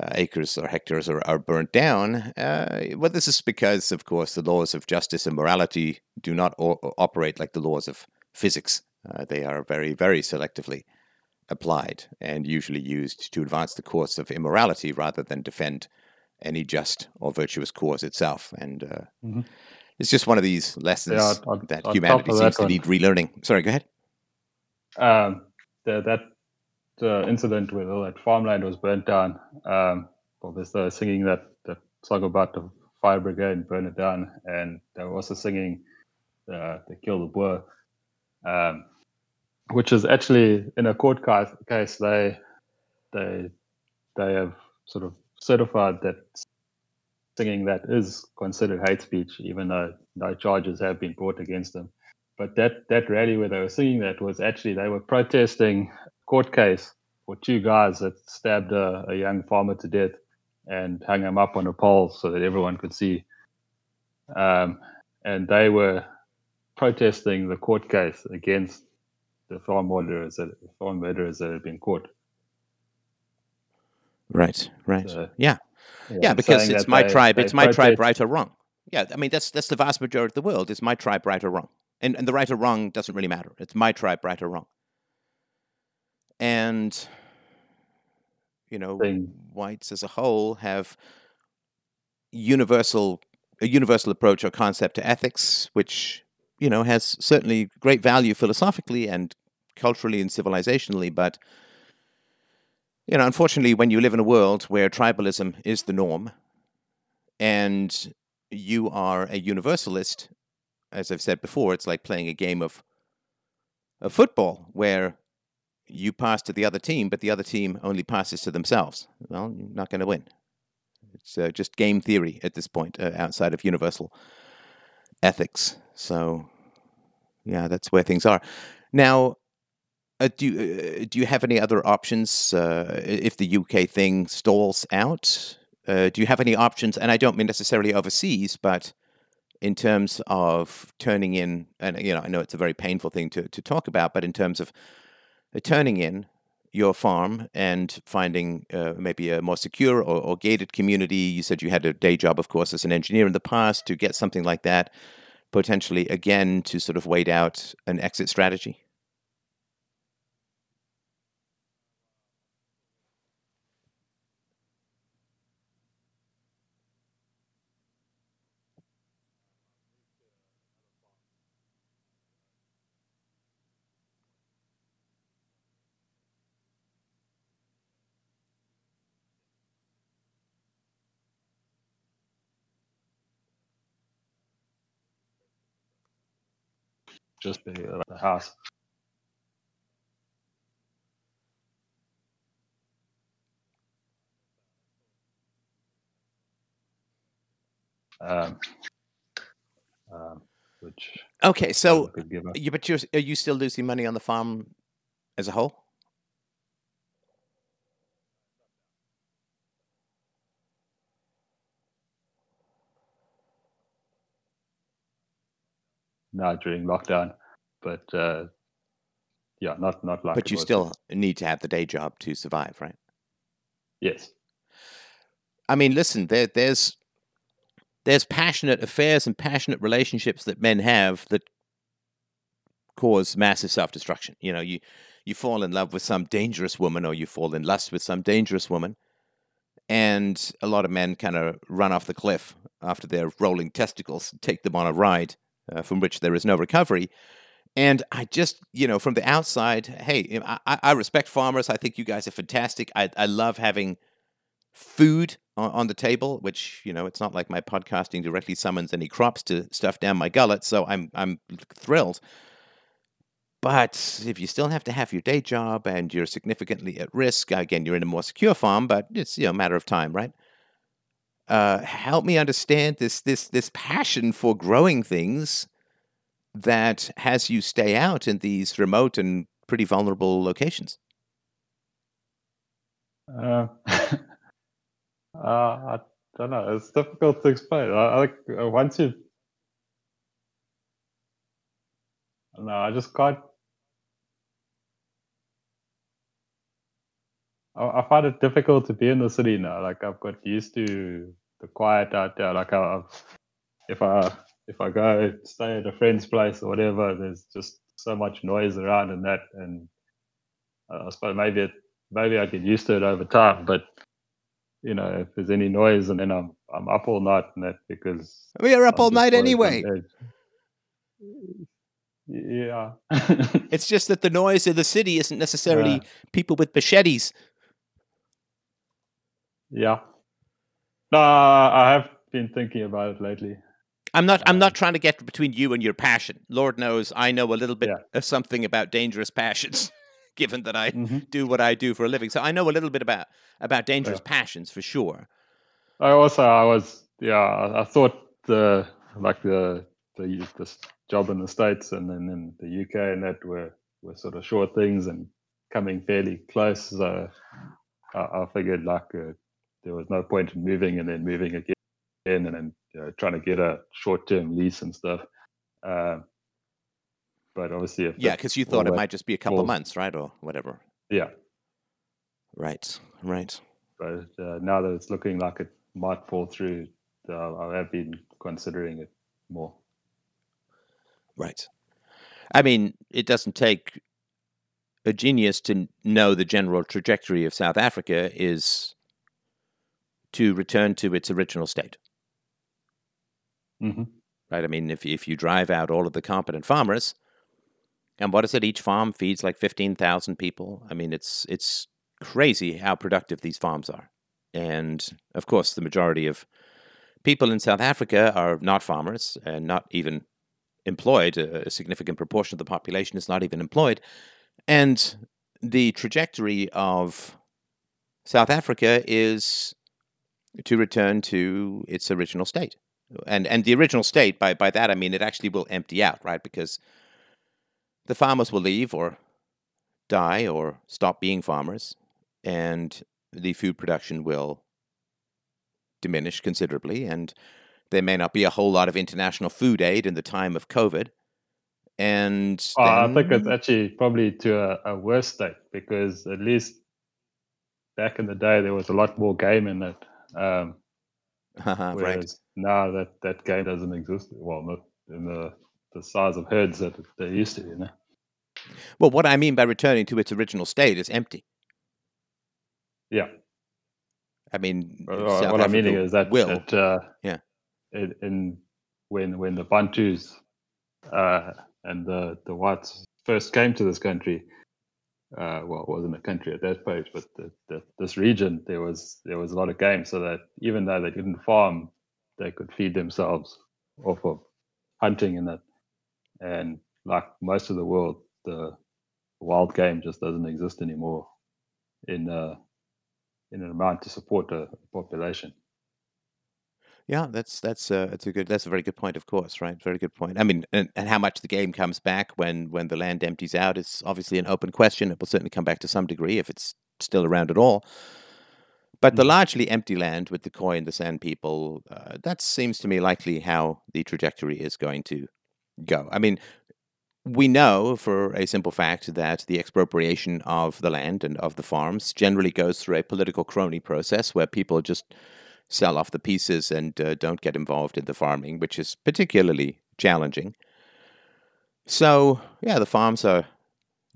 [SPEAKER 1] uh, acres or hectares are, are burnt down. Uh, well, this is because, of course, the laws of justice and morality do not o- operate like the laws of physics. Uh, they are very, very selectively applied and usually used to advance the course of immorality rather than defend any just or virtuous cause itself. And uh, mm-hmm. it's just one of these lessons yeah, on, that on humanity seems that to need relearning. Sorry, go ahead.
[SPEAKER 2] Um, the, that uh, incident where all that farmland was burnt down. Um, well, there's uh, singing that, that song about the fire brigade and burn it down, and they were also singing uh, "The Kill the Boer," um, which is actually in a court case they they they have sort of certified that singing that is considered hate speech, even though no charges have been brought against them. But that that rally where they were singing that was actually they were protesting a court case for two guys that stabbed a, a, young farmer to death and hung him up on a pole so that everyone could see. Um, and they were protesting the court case against the farm murderers that farm murderers that had been caught.
[SPEAKER 1] Right, right, so, yeah. yeah, yeah, because it's my tribe. It's my tribe, right or wrong. Yeah, I mean that's that's the vast majority of the world. It's my tribe, right or wrong, and and the right or wrong doesn't really matter. It's my tribe, right or wrong and you know thing. whites as a whole have universal a universal approach or concept to ethics which you know has certainly great value philosophically and culturally and civilizationally but you know unfortunately when you live in a world where tribalism is the norm and you are a universalist as i've said before it's like playing a game of of football where you pass to the other team, but the other team only passes to themselves. Well, you're not going to win. It's uh, just game theory at this point, uh, outside of universal ethics. So, yeah, that's where things are. Now, uh, do you, uh, do you have any other options uh, if the UK thing stalls out? Uh, do you have any options? And I don't mean necessarily overseas, but in terms of turning in, and you know, I know it's a very painful thing to to talk about, but in terms of turning in your farm and finding uh, maybe a more secure or, or, gated community. You said you had a day job, of course, as an engineer in the past to get something like that, potentially again to sort of wait out an exit strategy.
[SPEAKER 2] Just the, uh, the house. Um, um, which
[SPEAKER 1] Okay, so
[SPEAKER 2] could give up.
[SPEAKER 1] you but you're are you still losing money on the farm as a whole?
[SPEAKER 2] Now during lockdown, but uh, yeah, not not like.
[SPEAKER 1] But you still need to have the day job to survive, right?
[SPEAKER 2] yes,
[SPEAKER 1] I mean, listen, there, there's there's passionate affairs and passionate relationships that men have that cause massive self-destruction. You know, you you fall in love with some dangerous woman, or you fall in lust with some dangerous woman, and a lot of men kind of run off the cliff after their rolling testicles take them on a ride uh, from which there is no recovery. And I just, you know, from the outside, hey, I, I respect farmers. I think you guys are fantastic. I, I love having food on, on the table, which you know, it's not like my podcasting directly summons any crops to stuff down my gullet. So I'm I'm thrilled. But if you still have to have your day job and you're significantly at risk, again, you're in a more secure farm, but it's you know a matter of time, right? Uh, help me understand this this this passion for growing things that has you stay out in these remote and pretty vulnerable locations.
[SPEAKER 2] uh, uh, I don't know. It's difficult to explain. I, like once you. No, I just can't. I, I find it difficult to be in the city now. Like I've got used to the quiet out there. Like I, I've, if I if I go stay at a friend's place or whatever, there's just so much noise around and that, and I suppose maybe it, maybe I get used to it over time. But you know, if there's any noise, and then I'm I'm up all night and that because
[SPEAKER 1] We are up
[SPEAKER 2] I'm
[SPEAKER 1] all night anyway.
[SPEAKER 2] Yeah.
[SPEAKER 1] It's just that the noise in the city isn't necessarily
[SPEAKER 2] Yeah.
[SPEAKER 1] people with machetes.
[SPEAKER 2] Yeah. No, I have been thinking about it lately.
[SPEAKER 1] I'm not. I'm
[SPEAKER 2] Um,
[SPEAKER 1] not trying to get between you and your passion. Lord knows, I know a little bit
[SPEAKER 2] Yeah.
[SPEAKER 1] of something about dangerous passions, given that I
[SPEAKER 2] Mhm.
[SPEAKER 1] do what I do for a living. So I know a little bit about about dangerous passions for sure.
[SPEAKER 2] I also I was yeah I, thought the like the the this job in the states and then in the UK and that were were sort of short things and coming fairly close. So I, I figured like uh, there was no point in moving and then moving again and then you know, trying to get a short term lease and stuff. Uh, but obviously, if
[SPEAKER 1] Yeah, because you thought it might just be a couple of months, right, or whatever.
[SPEAKER 2] yeah.
[SPEAKER 1] Right. Right.
[SPEAKER 2] But uh, now that it's looking like it might fall through, uh, I have been considering it more.
[SPEAKER 1] Right. I mean, it doesn't take a genius to know the general trajectory of South Africa is to return to its original state.
[SPEAKER 2] hmm
[SPEAKER 1] right? I mean, if if you drive out all of the competent farmers, and what is it? Each farm feeds like fifteen thousand people. I mean, it's it's crazy how productive these farms are, and of course, the majority of people in South Africa are not farmers and not even employed. A, a significant proportion of the population is not even employed, and the trajectory of South Africa is to return to its original state and and the original state by by that I mean it actually will empty out, right? Because the farmers will leave or die or stop being farmers, and the food production will diminish considerably, and there may not be a whole lot of international food aid in the time of COVID. And
[SPEAKER 2] Oh, I think it's actually probably to a, a worse state because at least back in the day there was a lot more game in it. Um,
[SPEAKER 1] right.
[SPEAKER 2] whereas now that that game doesn't exist. Well, not in the the size of herds that they used to. You know.
[SPEAKER 1] Well, what I mean by returning to its original state is empty.
[SPEAKER 2] Yeah.
[SPEAKER 1] I mean, South
[SPEAKER 2] what I'm meaning is that
[SPEAKER 1] will.
[SPEAKER 2] that, uh,
[SPEAKER 1] Yeah.
[SPEAKER 2] in, in when when the Bantus uh, and the the whites first came to this country, uh, well, it wasn't a country at that stage, but the, the, this region there was there was a lot of game, so that even though they didn't farm, they could feed themselves off of hunting and that. And like most of the world, the wild game just doesn't exist anymore in uh, in an amount to support a population.
[SPEAKER 1] Yeah, that's that's uh, that's a good that's a very good point, of course, right? Very good point. I mean, and, and how much the game comes back when when the land empties out is obviously an open question. It will certainly come back to some degree if it's still around at all. But the mm-hmm. largely empty land with the Khoi and the San people, uh, that seems to me likely how the trajectory is going to go. I mean, we know for a simple fact that the expropriation of the land and of the farms generally goes through a political crony process where people just sell off the pieces and uh, don't get involved in the farming, which is particularly challenging. So, yeah, the farms are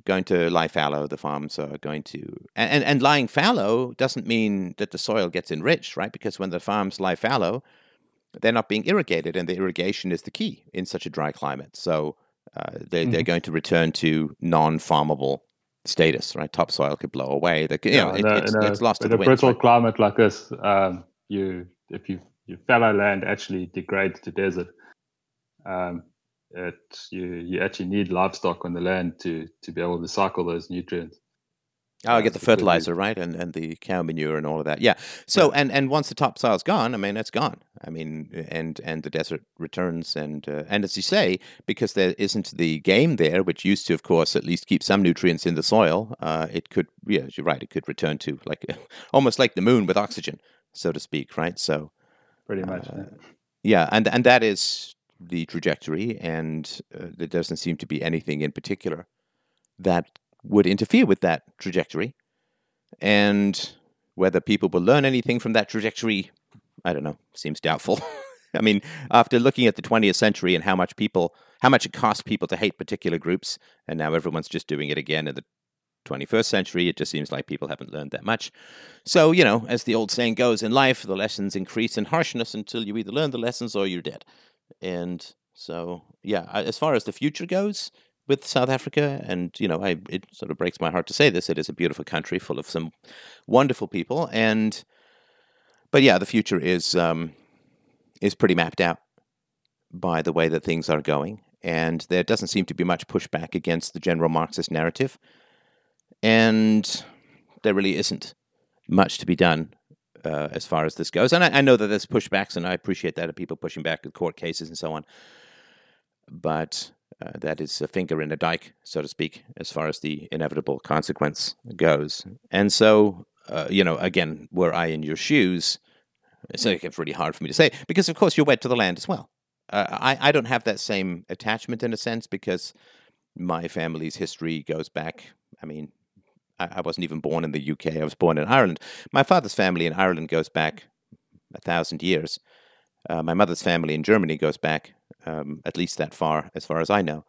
[SPEAKER 1] going to lie fallow. The farms are going to. And, and, and lying fallow doesn't mean that the soil gets enriched, right? Because when the farms lie fallow, they're not being irrigated, and the irrigation is the key in such a dry climate. So, uh, they, mm-hmm. they're going to return to non-farmable status, right? Topsoil could blow away. The, you yeah, know, it, a, it's, a, it's, lost
[SPEAKER 2] in
[SPEAKER 1] a
[SPEAKER 2] brittle right? climate like this. Um, you, if you your fallow land actually degrades to desert, um, it you you actually need livestock on the land to to be able to cycle those nutrients.
[SPEAKER 1] Oh, I get the fertilizer, right, and and the cow manure and all of that. Yeah. So and and once the topsoil's gone, I mean, it's gone. I mean, and and the desert returns, and uh, and as you say, because there isn't the game there, which used to, of course, at least keep some nutrients in the soil. Uh, it could, yeah, you're right. It could return to like almost like the moon with oxygen, so to speak, right? So
[SPEAKER 2] pretty much. Uh,
[SPEAKER 1] yeah. and and that is the trajectory, and uh, there doesn't seem to be anything in particular that would interfere with that trajectory. And whether people will learn anything from that trajectory, I don't know, seems doubtful. I mean, after looking at the 20th century and how much people, how much it cost people to hate particular groups, and now everyone's just doing it again in the 21st century, it just seems like people haven't learned that much. So, you know, as the old saying goes in life, the lessons increase in harshness until you either learn the lessons or you're dead. And so, yeah, as far as the future goes, with South Africa, and you know, I it sort of breaks my heart to say this. It is a beautiful country full of some wonderful people, and but yeah, the future is um, is pretty mapped out by the way that things are going, and there doesn't seem to be much pushback against the general Marxist narrative, and there really isn't much to be done uh, as far as this goes. And I, I, know that there's pushbacks, and I appreciate that of people pushing back with court cases and so on. But uh, that is a finger in a dike, so to speak, as far as the inevitable consequence goes. And so, uh, you know, again, were I in your shoes, it's, it's really hard for me to say because, of course, you're wed to the land as well. Uh, I, I don't have that same attachment in a sense because my family's history goes back. I mean, I, I wasn't even born in the UK, I was born in Ireland. My father's family in Ireland goes back a thousand years. Uh, my mother's family in Germany goes back um, at least that far, as far as I know.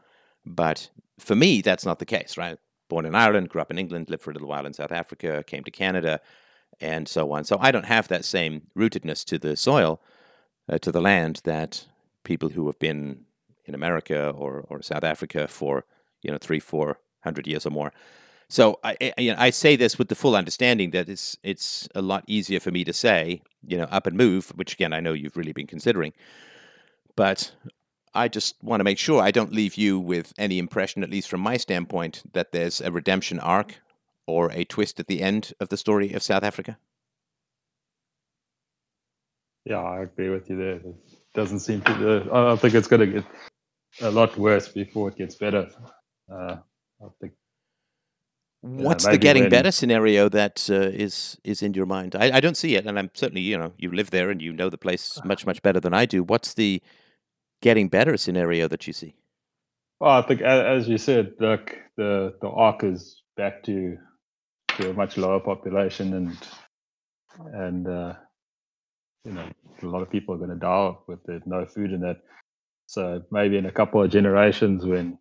[SPEAKER 1] But for me, that's not the case, right? Born in Ireland, grew up in England, lived for a little while in South Africa, came to Canada, and so on. So I don't have that same rootedness to the soil, uh, to the land that people who have been in America or, or South Africa for you know three, four hundred years or more. So I, I, you know, I say this with the full understanding that it's it's a lot easier for me to say, you know, up and move, which again I know you've really been considering. But I just want to make sure I don't leave you with any impression, at least from my standpoint, that there's a redemption arc or a twist at the end of the story of South Africa.
[SPEAKER 2] Yeah, I agree with you there. It doesn't seem to. Uh, I think it's going to get a lot worse before it gets better. Uh, I think.
[SPEAKER 1] What's the getting when... better scenario that uh, is is in your mind? I, I don't see it, and I'm certainly you know you live there and you know the place much much better than I do. What's the getting better scenario that you see?
[SPEAKER 2] Well, I think as you said, look, the the arc is back to to a much lower population, and and uh, you know a lot of people are going to die with no food in it. So maybe in a couple of generations, when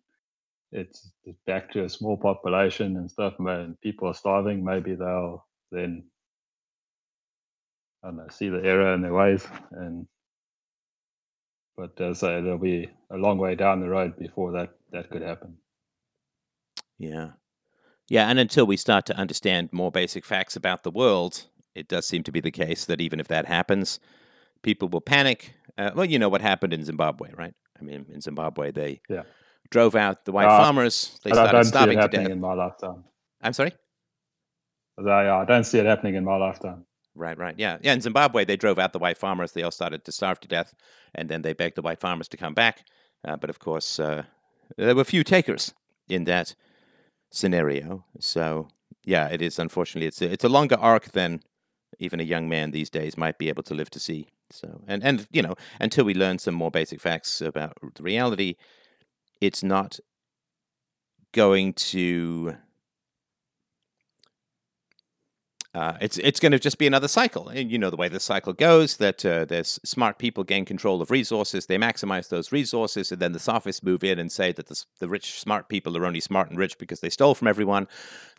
[SPEAKER 2] it's back to a small population and stuff, and people are starving, maybe they'll then I don't know see the error in their ways and but uh, it'll be a long way down the road before that that could happen.
[SPEAKER 1] Yeah, yeah, and until we start to understand more basic facts about the world, it does seem to be the case that even if that happens, people will panic. Uh, well, you know what happened in Zimbabwe, right? I mean, in Zimbabwe, they
[SPEAKER 2] yeah.
[SPEAKER 1] Drove out the white uh, farmers. They started
[SPEAKER 2] I don't
[SPEAKER 1] starving
[SPEAKER 2] see it happening
[SPEAKER 1] to death.
[SPEAKER 2] in my lifetime.
[SPEAKER 1] I'm sorry.
[SPEAKER 2] I, I don't see it happening in my lifetime.
[SPEAKER 1] Right, right, yeah, yeah. In Zimbabwe, they drove out the white farmers. They all started to starve to death, and then they begged the white farmers to come back. Uh, but of course, uh, there were few takers in that scenario. So yeah, it is unfortunately it's a, it's a longer arc than even a young man these days might be able to live to see. So and and you know until we learn some more basic facts about the reality, it's not going to uh, it's it's going to just be another cycle, and you know the way the cycle goes. That uh, there's smart people gain control of resources, they maximize those resources, and then the sophists move in and say that the, the rich, smart people are only smart and rich because they stole from everyone.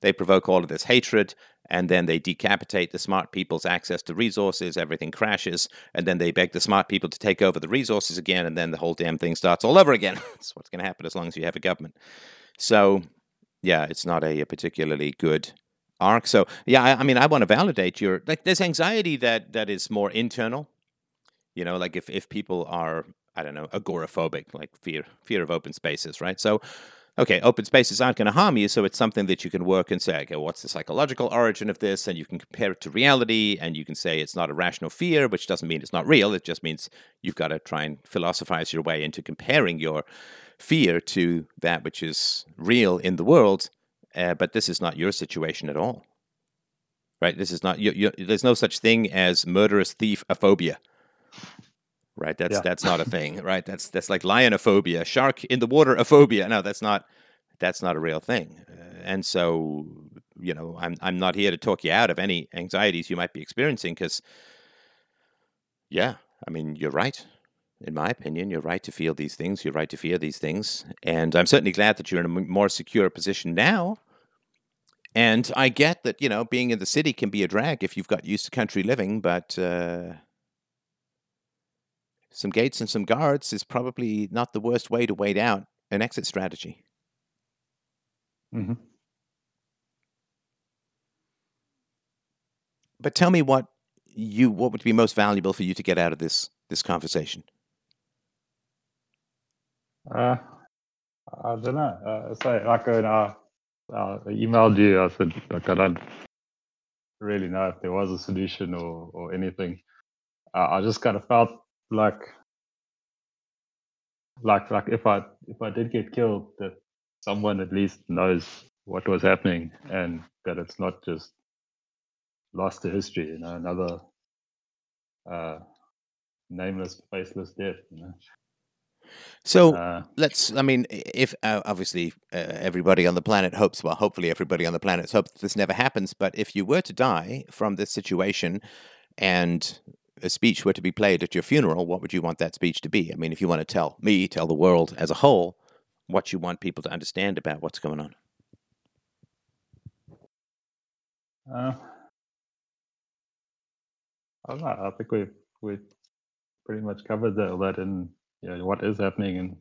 [SPEAKER 1] They provoke all of this hatred, and then they decapitate the smart people's access to resources. Everything crashes, and then they beg the smart people to take over the resources again, and then the whole damn thing starts all over again. That's what's going to happen as long as you have a government. So, yeah, it's not a, a particularly good arc. So yeah, I, I mean, I want to validate your like. There's anxiety that that is more internal. You know, like if if people are I don't know agoraphobic, like fear fear of open spaces, right? So. Okay, open spaces aren't going to harm you, so it's something that you can work and say, okay, what's the psychological origin of this? And you can compare it to reality, and you can say it's not a rational fear, which doesn't mean it's not real. It just means you've got to try and philosophize your way into comparing your fear to that which is real in the world uh, but this is not your situation at all, right? This is not. You, you, there's no such thing as murderous thief aphobia, right? That's yeah. that's not a thing, right? That's that's like lionophobia, shark in the water phobia. No, that's not that's not a real thing. Uh, and so, you know, I'm I'm not here to talk you out of any anxieties you might be experiencing because, yeah, I mean, you're right in my opinion. You're right to feel these things. You're right to fear these things. And I'm certainly glad that you're in a more secure position now. And I get that, you know, being in the city can be a drag if you've got used to country living, but uh, some gates and some guards is probably not the worst way to wait out an exit strategy.
[SPEAKER 2] Mm-hmm.
[SPEAKER 1] But tell me what you what would be most valuable for you to get out of this this conversation.
[SPEAKER 2] Uh, I don't know. Uh, so like when I, uh, I emailed you, I said like I don't really know if there was a solution or or anything. Uh, I just kind of felt like like like if I if I did get killed, that someone at least knows what was happening and that it's not just lost to history. You know, another uh, nameless, faceless death. You know.
[SPEAKER 1] So uh, let's. I mean, if uh, obviously uh, everybody on the planet hopes, well, hopefully everybody on the planet hopes this never happens. But if you were to die from this situation, and a speech were to be played at your funeral, what would you want that speech to be? I mean, if you want to tell me, tell the world as a whole, what you want people to understand about what's going on.
[SPEAKER 2] Uh, I don't know. I think we we pretty much covered that, that in you know, what is happening and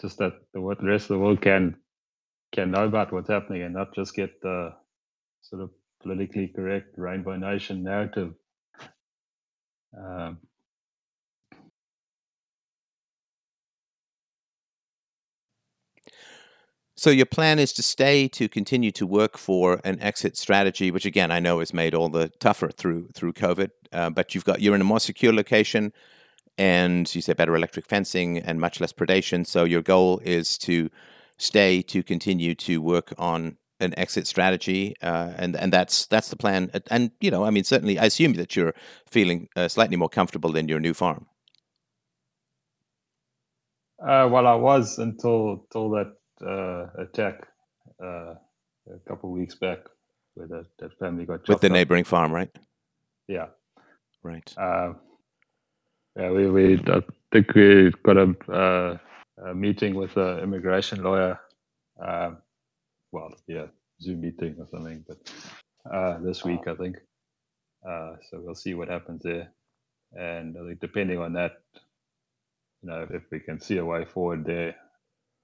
[SPEAKER 2] just that the rest of the world can can know about what's happening and not just get the sort of politically correct rainbow nation narrative. Um,
[SPEAKER 1] So your plan is to stay to continue to work for an exit strategy, which again I know is made all the tougher through through COVID. Uh, but you've got you're in a more secure location and you say better electric fencing and much less predation. So your goal is to stay to continue to work on an exit strategy, uh, and and that's that's the plan. And you know, I mean, certainly, I assume that you're feeling uh, slightly more comfortable in your new farm.
[SPEAKER 2] Uh, well, I was until until that uh, attack uh, a couple of weeks back, where that, that family got
[SPEAKER 1] with the neighboring farm, right?
[SPEAKER 2] Yeah,
[SPEAKER 1] right.
[SPEAKER 2] Uh, yeah, we, we I think we got a, uh, a meeting with an immigration lawyer. Um, well, yeah, Zoom meeting or something, but uh, this week I think. Uh, so we'll see what happens there, and I think depending on that, you know, if we can see a way forward there,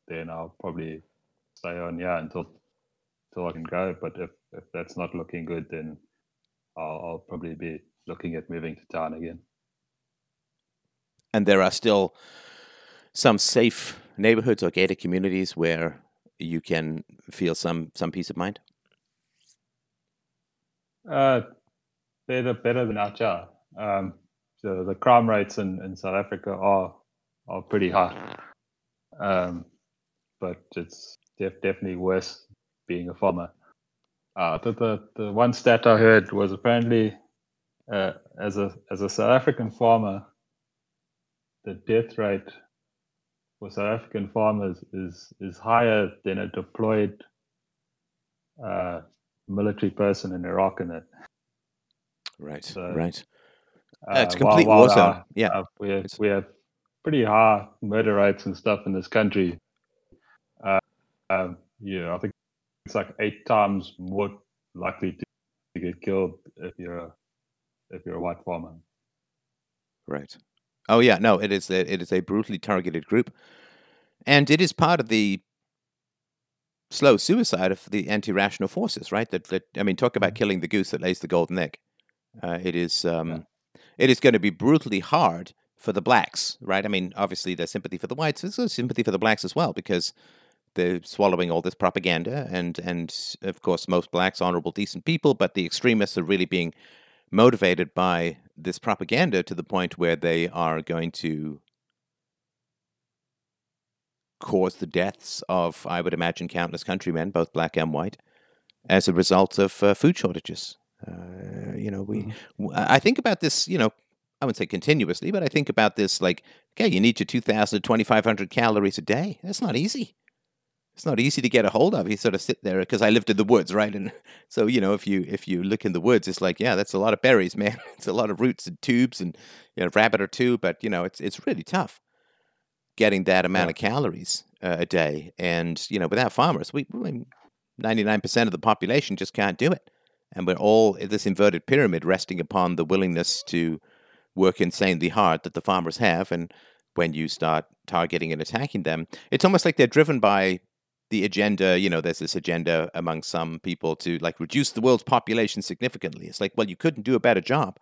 [SPEAKER 2] then I'll probably stay on yeah until until I can go. But if if that's not looking good, then I'll, I'll probably be looking at moving to town again
[SPEAKER 1] and there are still some safe neighborhoods or gated communities where you can feel some some peace of mind?
[SPEAKER 2] Uh, better better than Acha. Um, so the crime rates in, in South Africa are are pretty high, um, but it's def- definitely worse being a farmer. Uh, the, the the one stat I heard was apparently uh, as a as a South African farmer, the death rate for South African farmers is is higher than a deployed uh, military person in Iraq and that.
[SPEAKER 1] Right, so, right. Uh, it's
[SPEAKER 2] complete
[SPEAKER 1] complete war zone. yeah,
[SPEAKER 2] uh, we have, we have pretty high murder rates and stuff in this country. Uh, um, yeah, I think it's like eight times more likely to, to get killed if you're a, if you're a white farmer.
[SPEAKER 1] Right. Oh yeah, no, it is a, it is a brutally targeted group, and it is part of the slow suicide of the anti-rational forces. Right. That, that I mean, talk about mm-hmm. killing the goose that lays the golden egg. Uh, it is um, yeah. it is going to be brutally hard for the blacks, right? I mean, obviously there's sympathy for the whites, there's sympathy for the blacks as well because they're swallowing all this propaganda, and and of course most blacks, honorable, decent people, but the extremists are really being motivated by this propaganda to the point where they are going to cause the deaths of, I would imagine, countless countrymen, both black and white, as a result of uh, food shortages. Uh, you know, we. Mm-hmm. I think about this. You know, I wouldn't say continuously, but I think about this like, okay, you need your 2,000 to 2,500 calories a day. That's not easy. It's not easy to get a hold of. You sort of sit there because I lived in the woods, right? And so you know, if you if you look in the woods, it's like, yeah, that's a lot of berries, man. It's a lot of roots and tubes and you know, rabbit or two. But you know, it's it's really tough getting that amount yeah. of calories uh, a day. And you know, without farmers, we ninety nine percent of the population just can't do it and we're all this inverted pyramid resting upon the willingness to work insanely hard that the farmers have. And when you start targeting and attacking them, it's almost like they're driven by the agenda. You know, there's this agenda among some people to like reduce the world's population significantly. It's like, well, you couldn't do a better job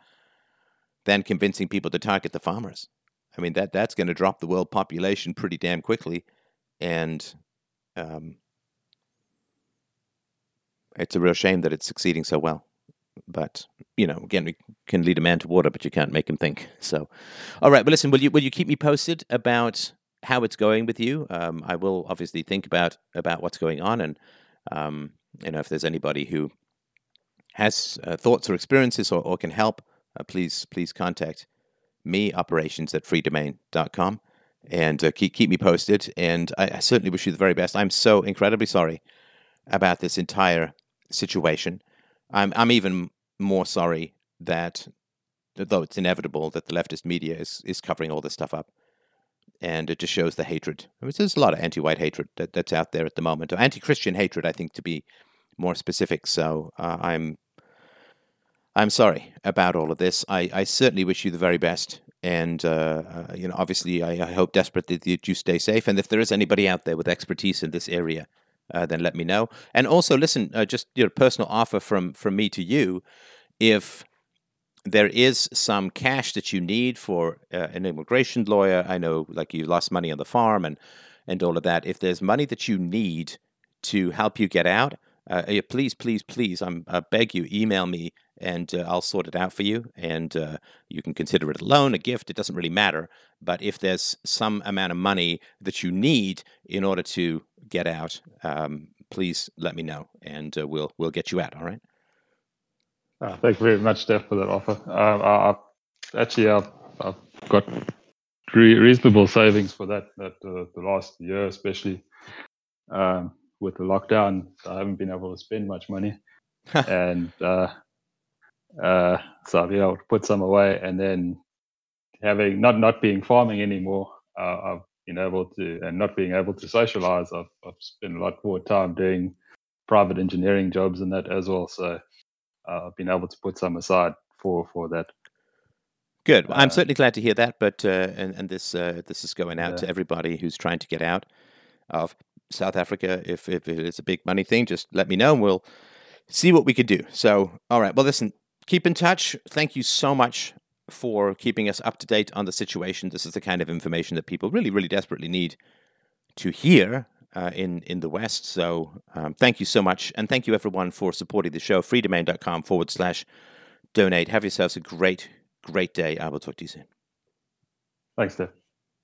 [SPEAKER 1] than convincing people to target the farmers. I mean, that that's going to drop the world population pretty damn quickly, and um, it's a real shame that it's succeeding so well. But you know, again, we can lead a man to water, but you can't make him think. So, all right. But listen, will you will you keep me posted about how it's going with you? Um, I will obviously think about about what's going on, and um, you know, if there's anybody who has uh, thoughts or experiences or, or can help, uh, please please contact me operations at freedomain.com and uh, keep keep me posted. And I, I certainly wish you the very best. I'm so incredibly sorry about this entire situation. I'm I'm even more sorry that though it's inevitable that the leftist media is, is covering all this stuff up. And it just shows the hatred. There's a lot of anti-white hatred that, that's out there at the moment, or anti-Christian hatred, I think, to be more specific. So uh, I'm I'm sorry about all of this. I, I certainly wish you the very best, and uh, uh, you know, obviously, I, I hope desperately that you stay safe. And if there is anybody out there with expertise in this area uh, then let me know. And also, listen, uh, just your personal offer from from me to you, if there is some cash that you need for uh, an immigration lawyer, I know like you lost money on the farm and and all of that. If there's money that you need to help you get out, uh, please, please, please, I'm, I beg you, email me and uh, I'll sort it out for you. And uh, you can consider it a loan, a gift, it doesn't really matter. But if there's some amount of money that you need in order to get out, um, please let me know and uh, we'll, we'll get you out. All right.
[SPEAKER 2] Uh, thank you very much, Stef, for that offer. Uh, I, I, actually, I've, I've got re- reasonable savings for that, that uh, the last year, especially. Um, with the lockdown, I haven't been able to spend much money, and uh, uh, so I've been able to put some away. And then having not not being farming anymore, uh, I've been able to, and not being able to socialize, I've, I've spent a lot more time doing private engineering jobs and that as well. So uh, I've been able to put some aside for for that.
[SPEAKER 1] Good. Well, I'm uh, certainly glad to hear that. But uh, and and this uh, this is going out yeah. to everybody who's trying to get out of South Africa, if if it is a big money thing, just let me know and we'll see what we can do. So, all right. Well, listen, keep in touch. Thank you so much for keeping us up to date on the situation. This is the kind of information that people really, really desperately need to hear uh, in in the West. So um, thank you so much, and thank you everyone for supporting the show. Freedomain.com forward slash donate. Have yourselves a great great day. I will talk to you soon.
[SPEAKER 2] Thanks, Stef.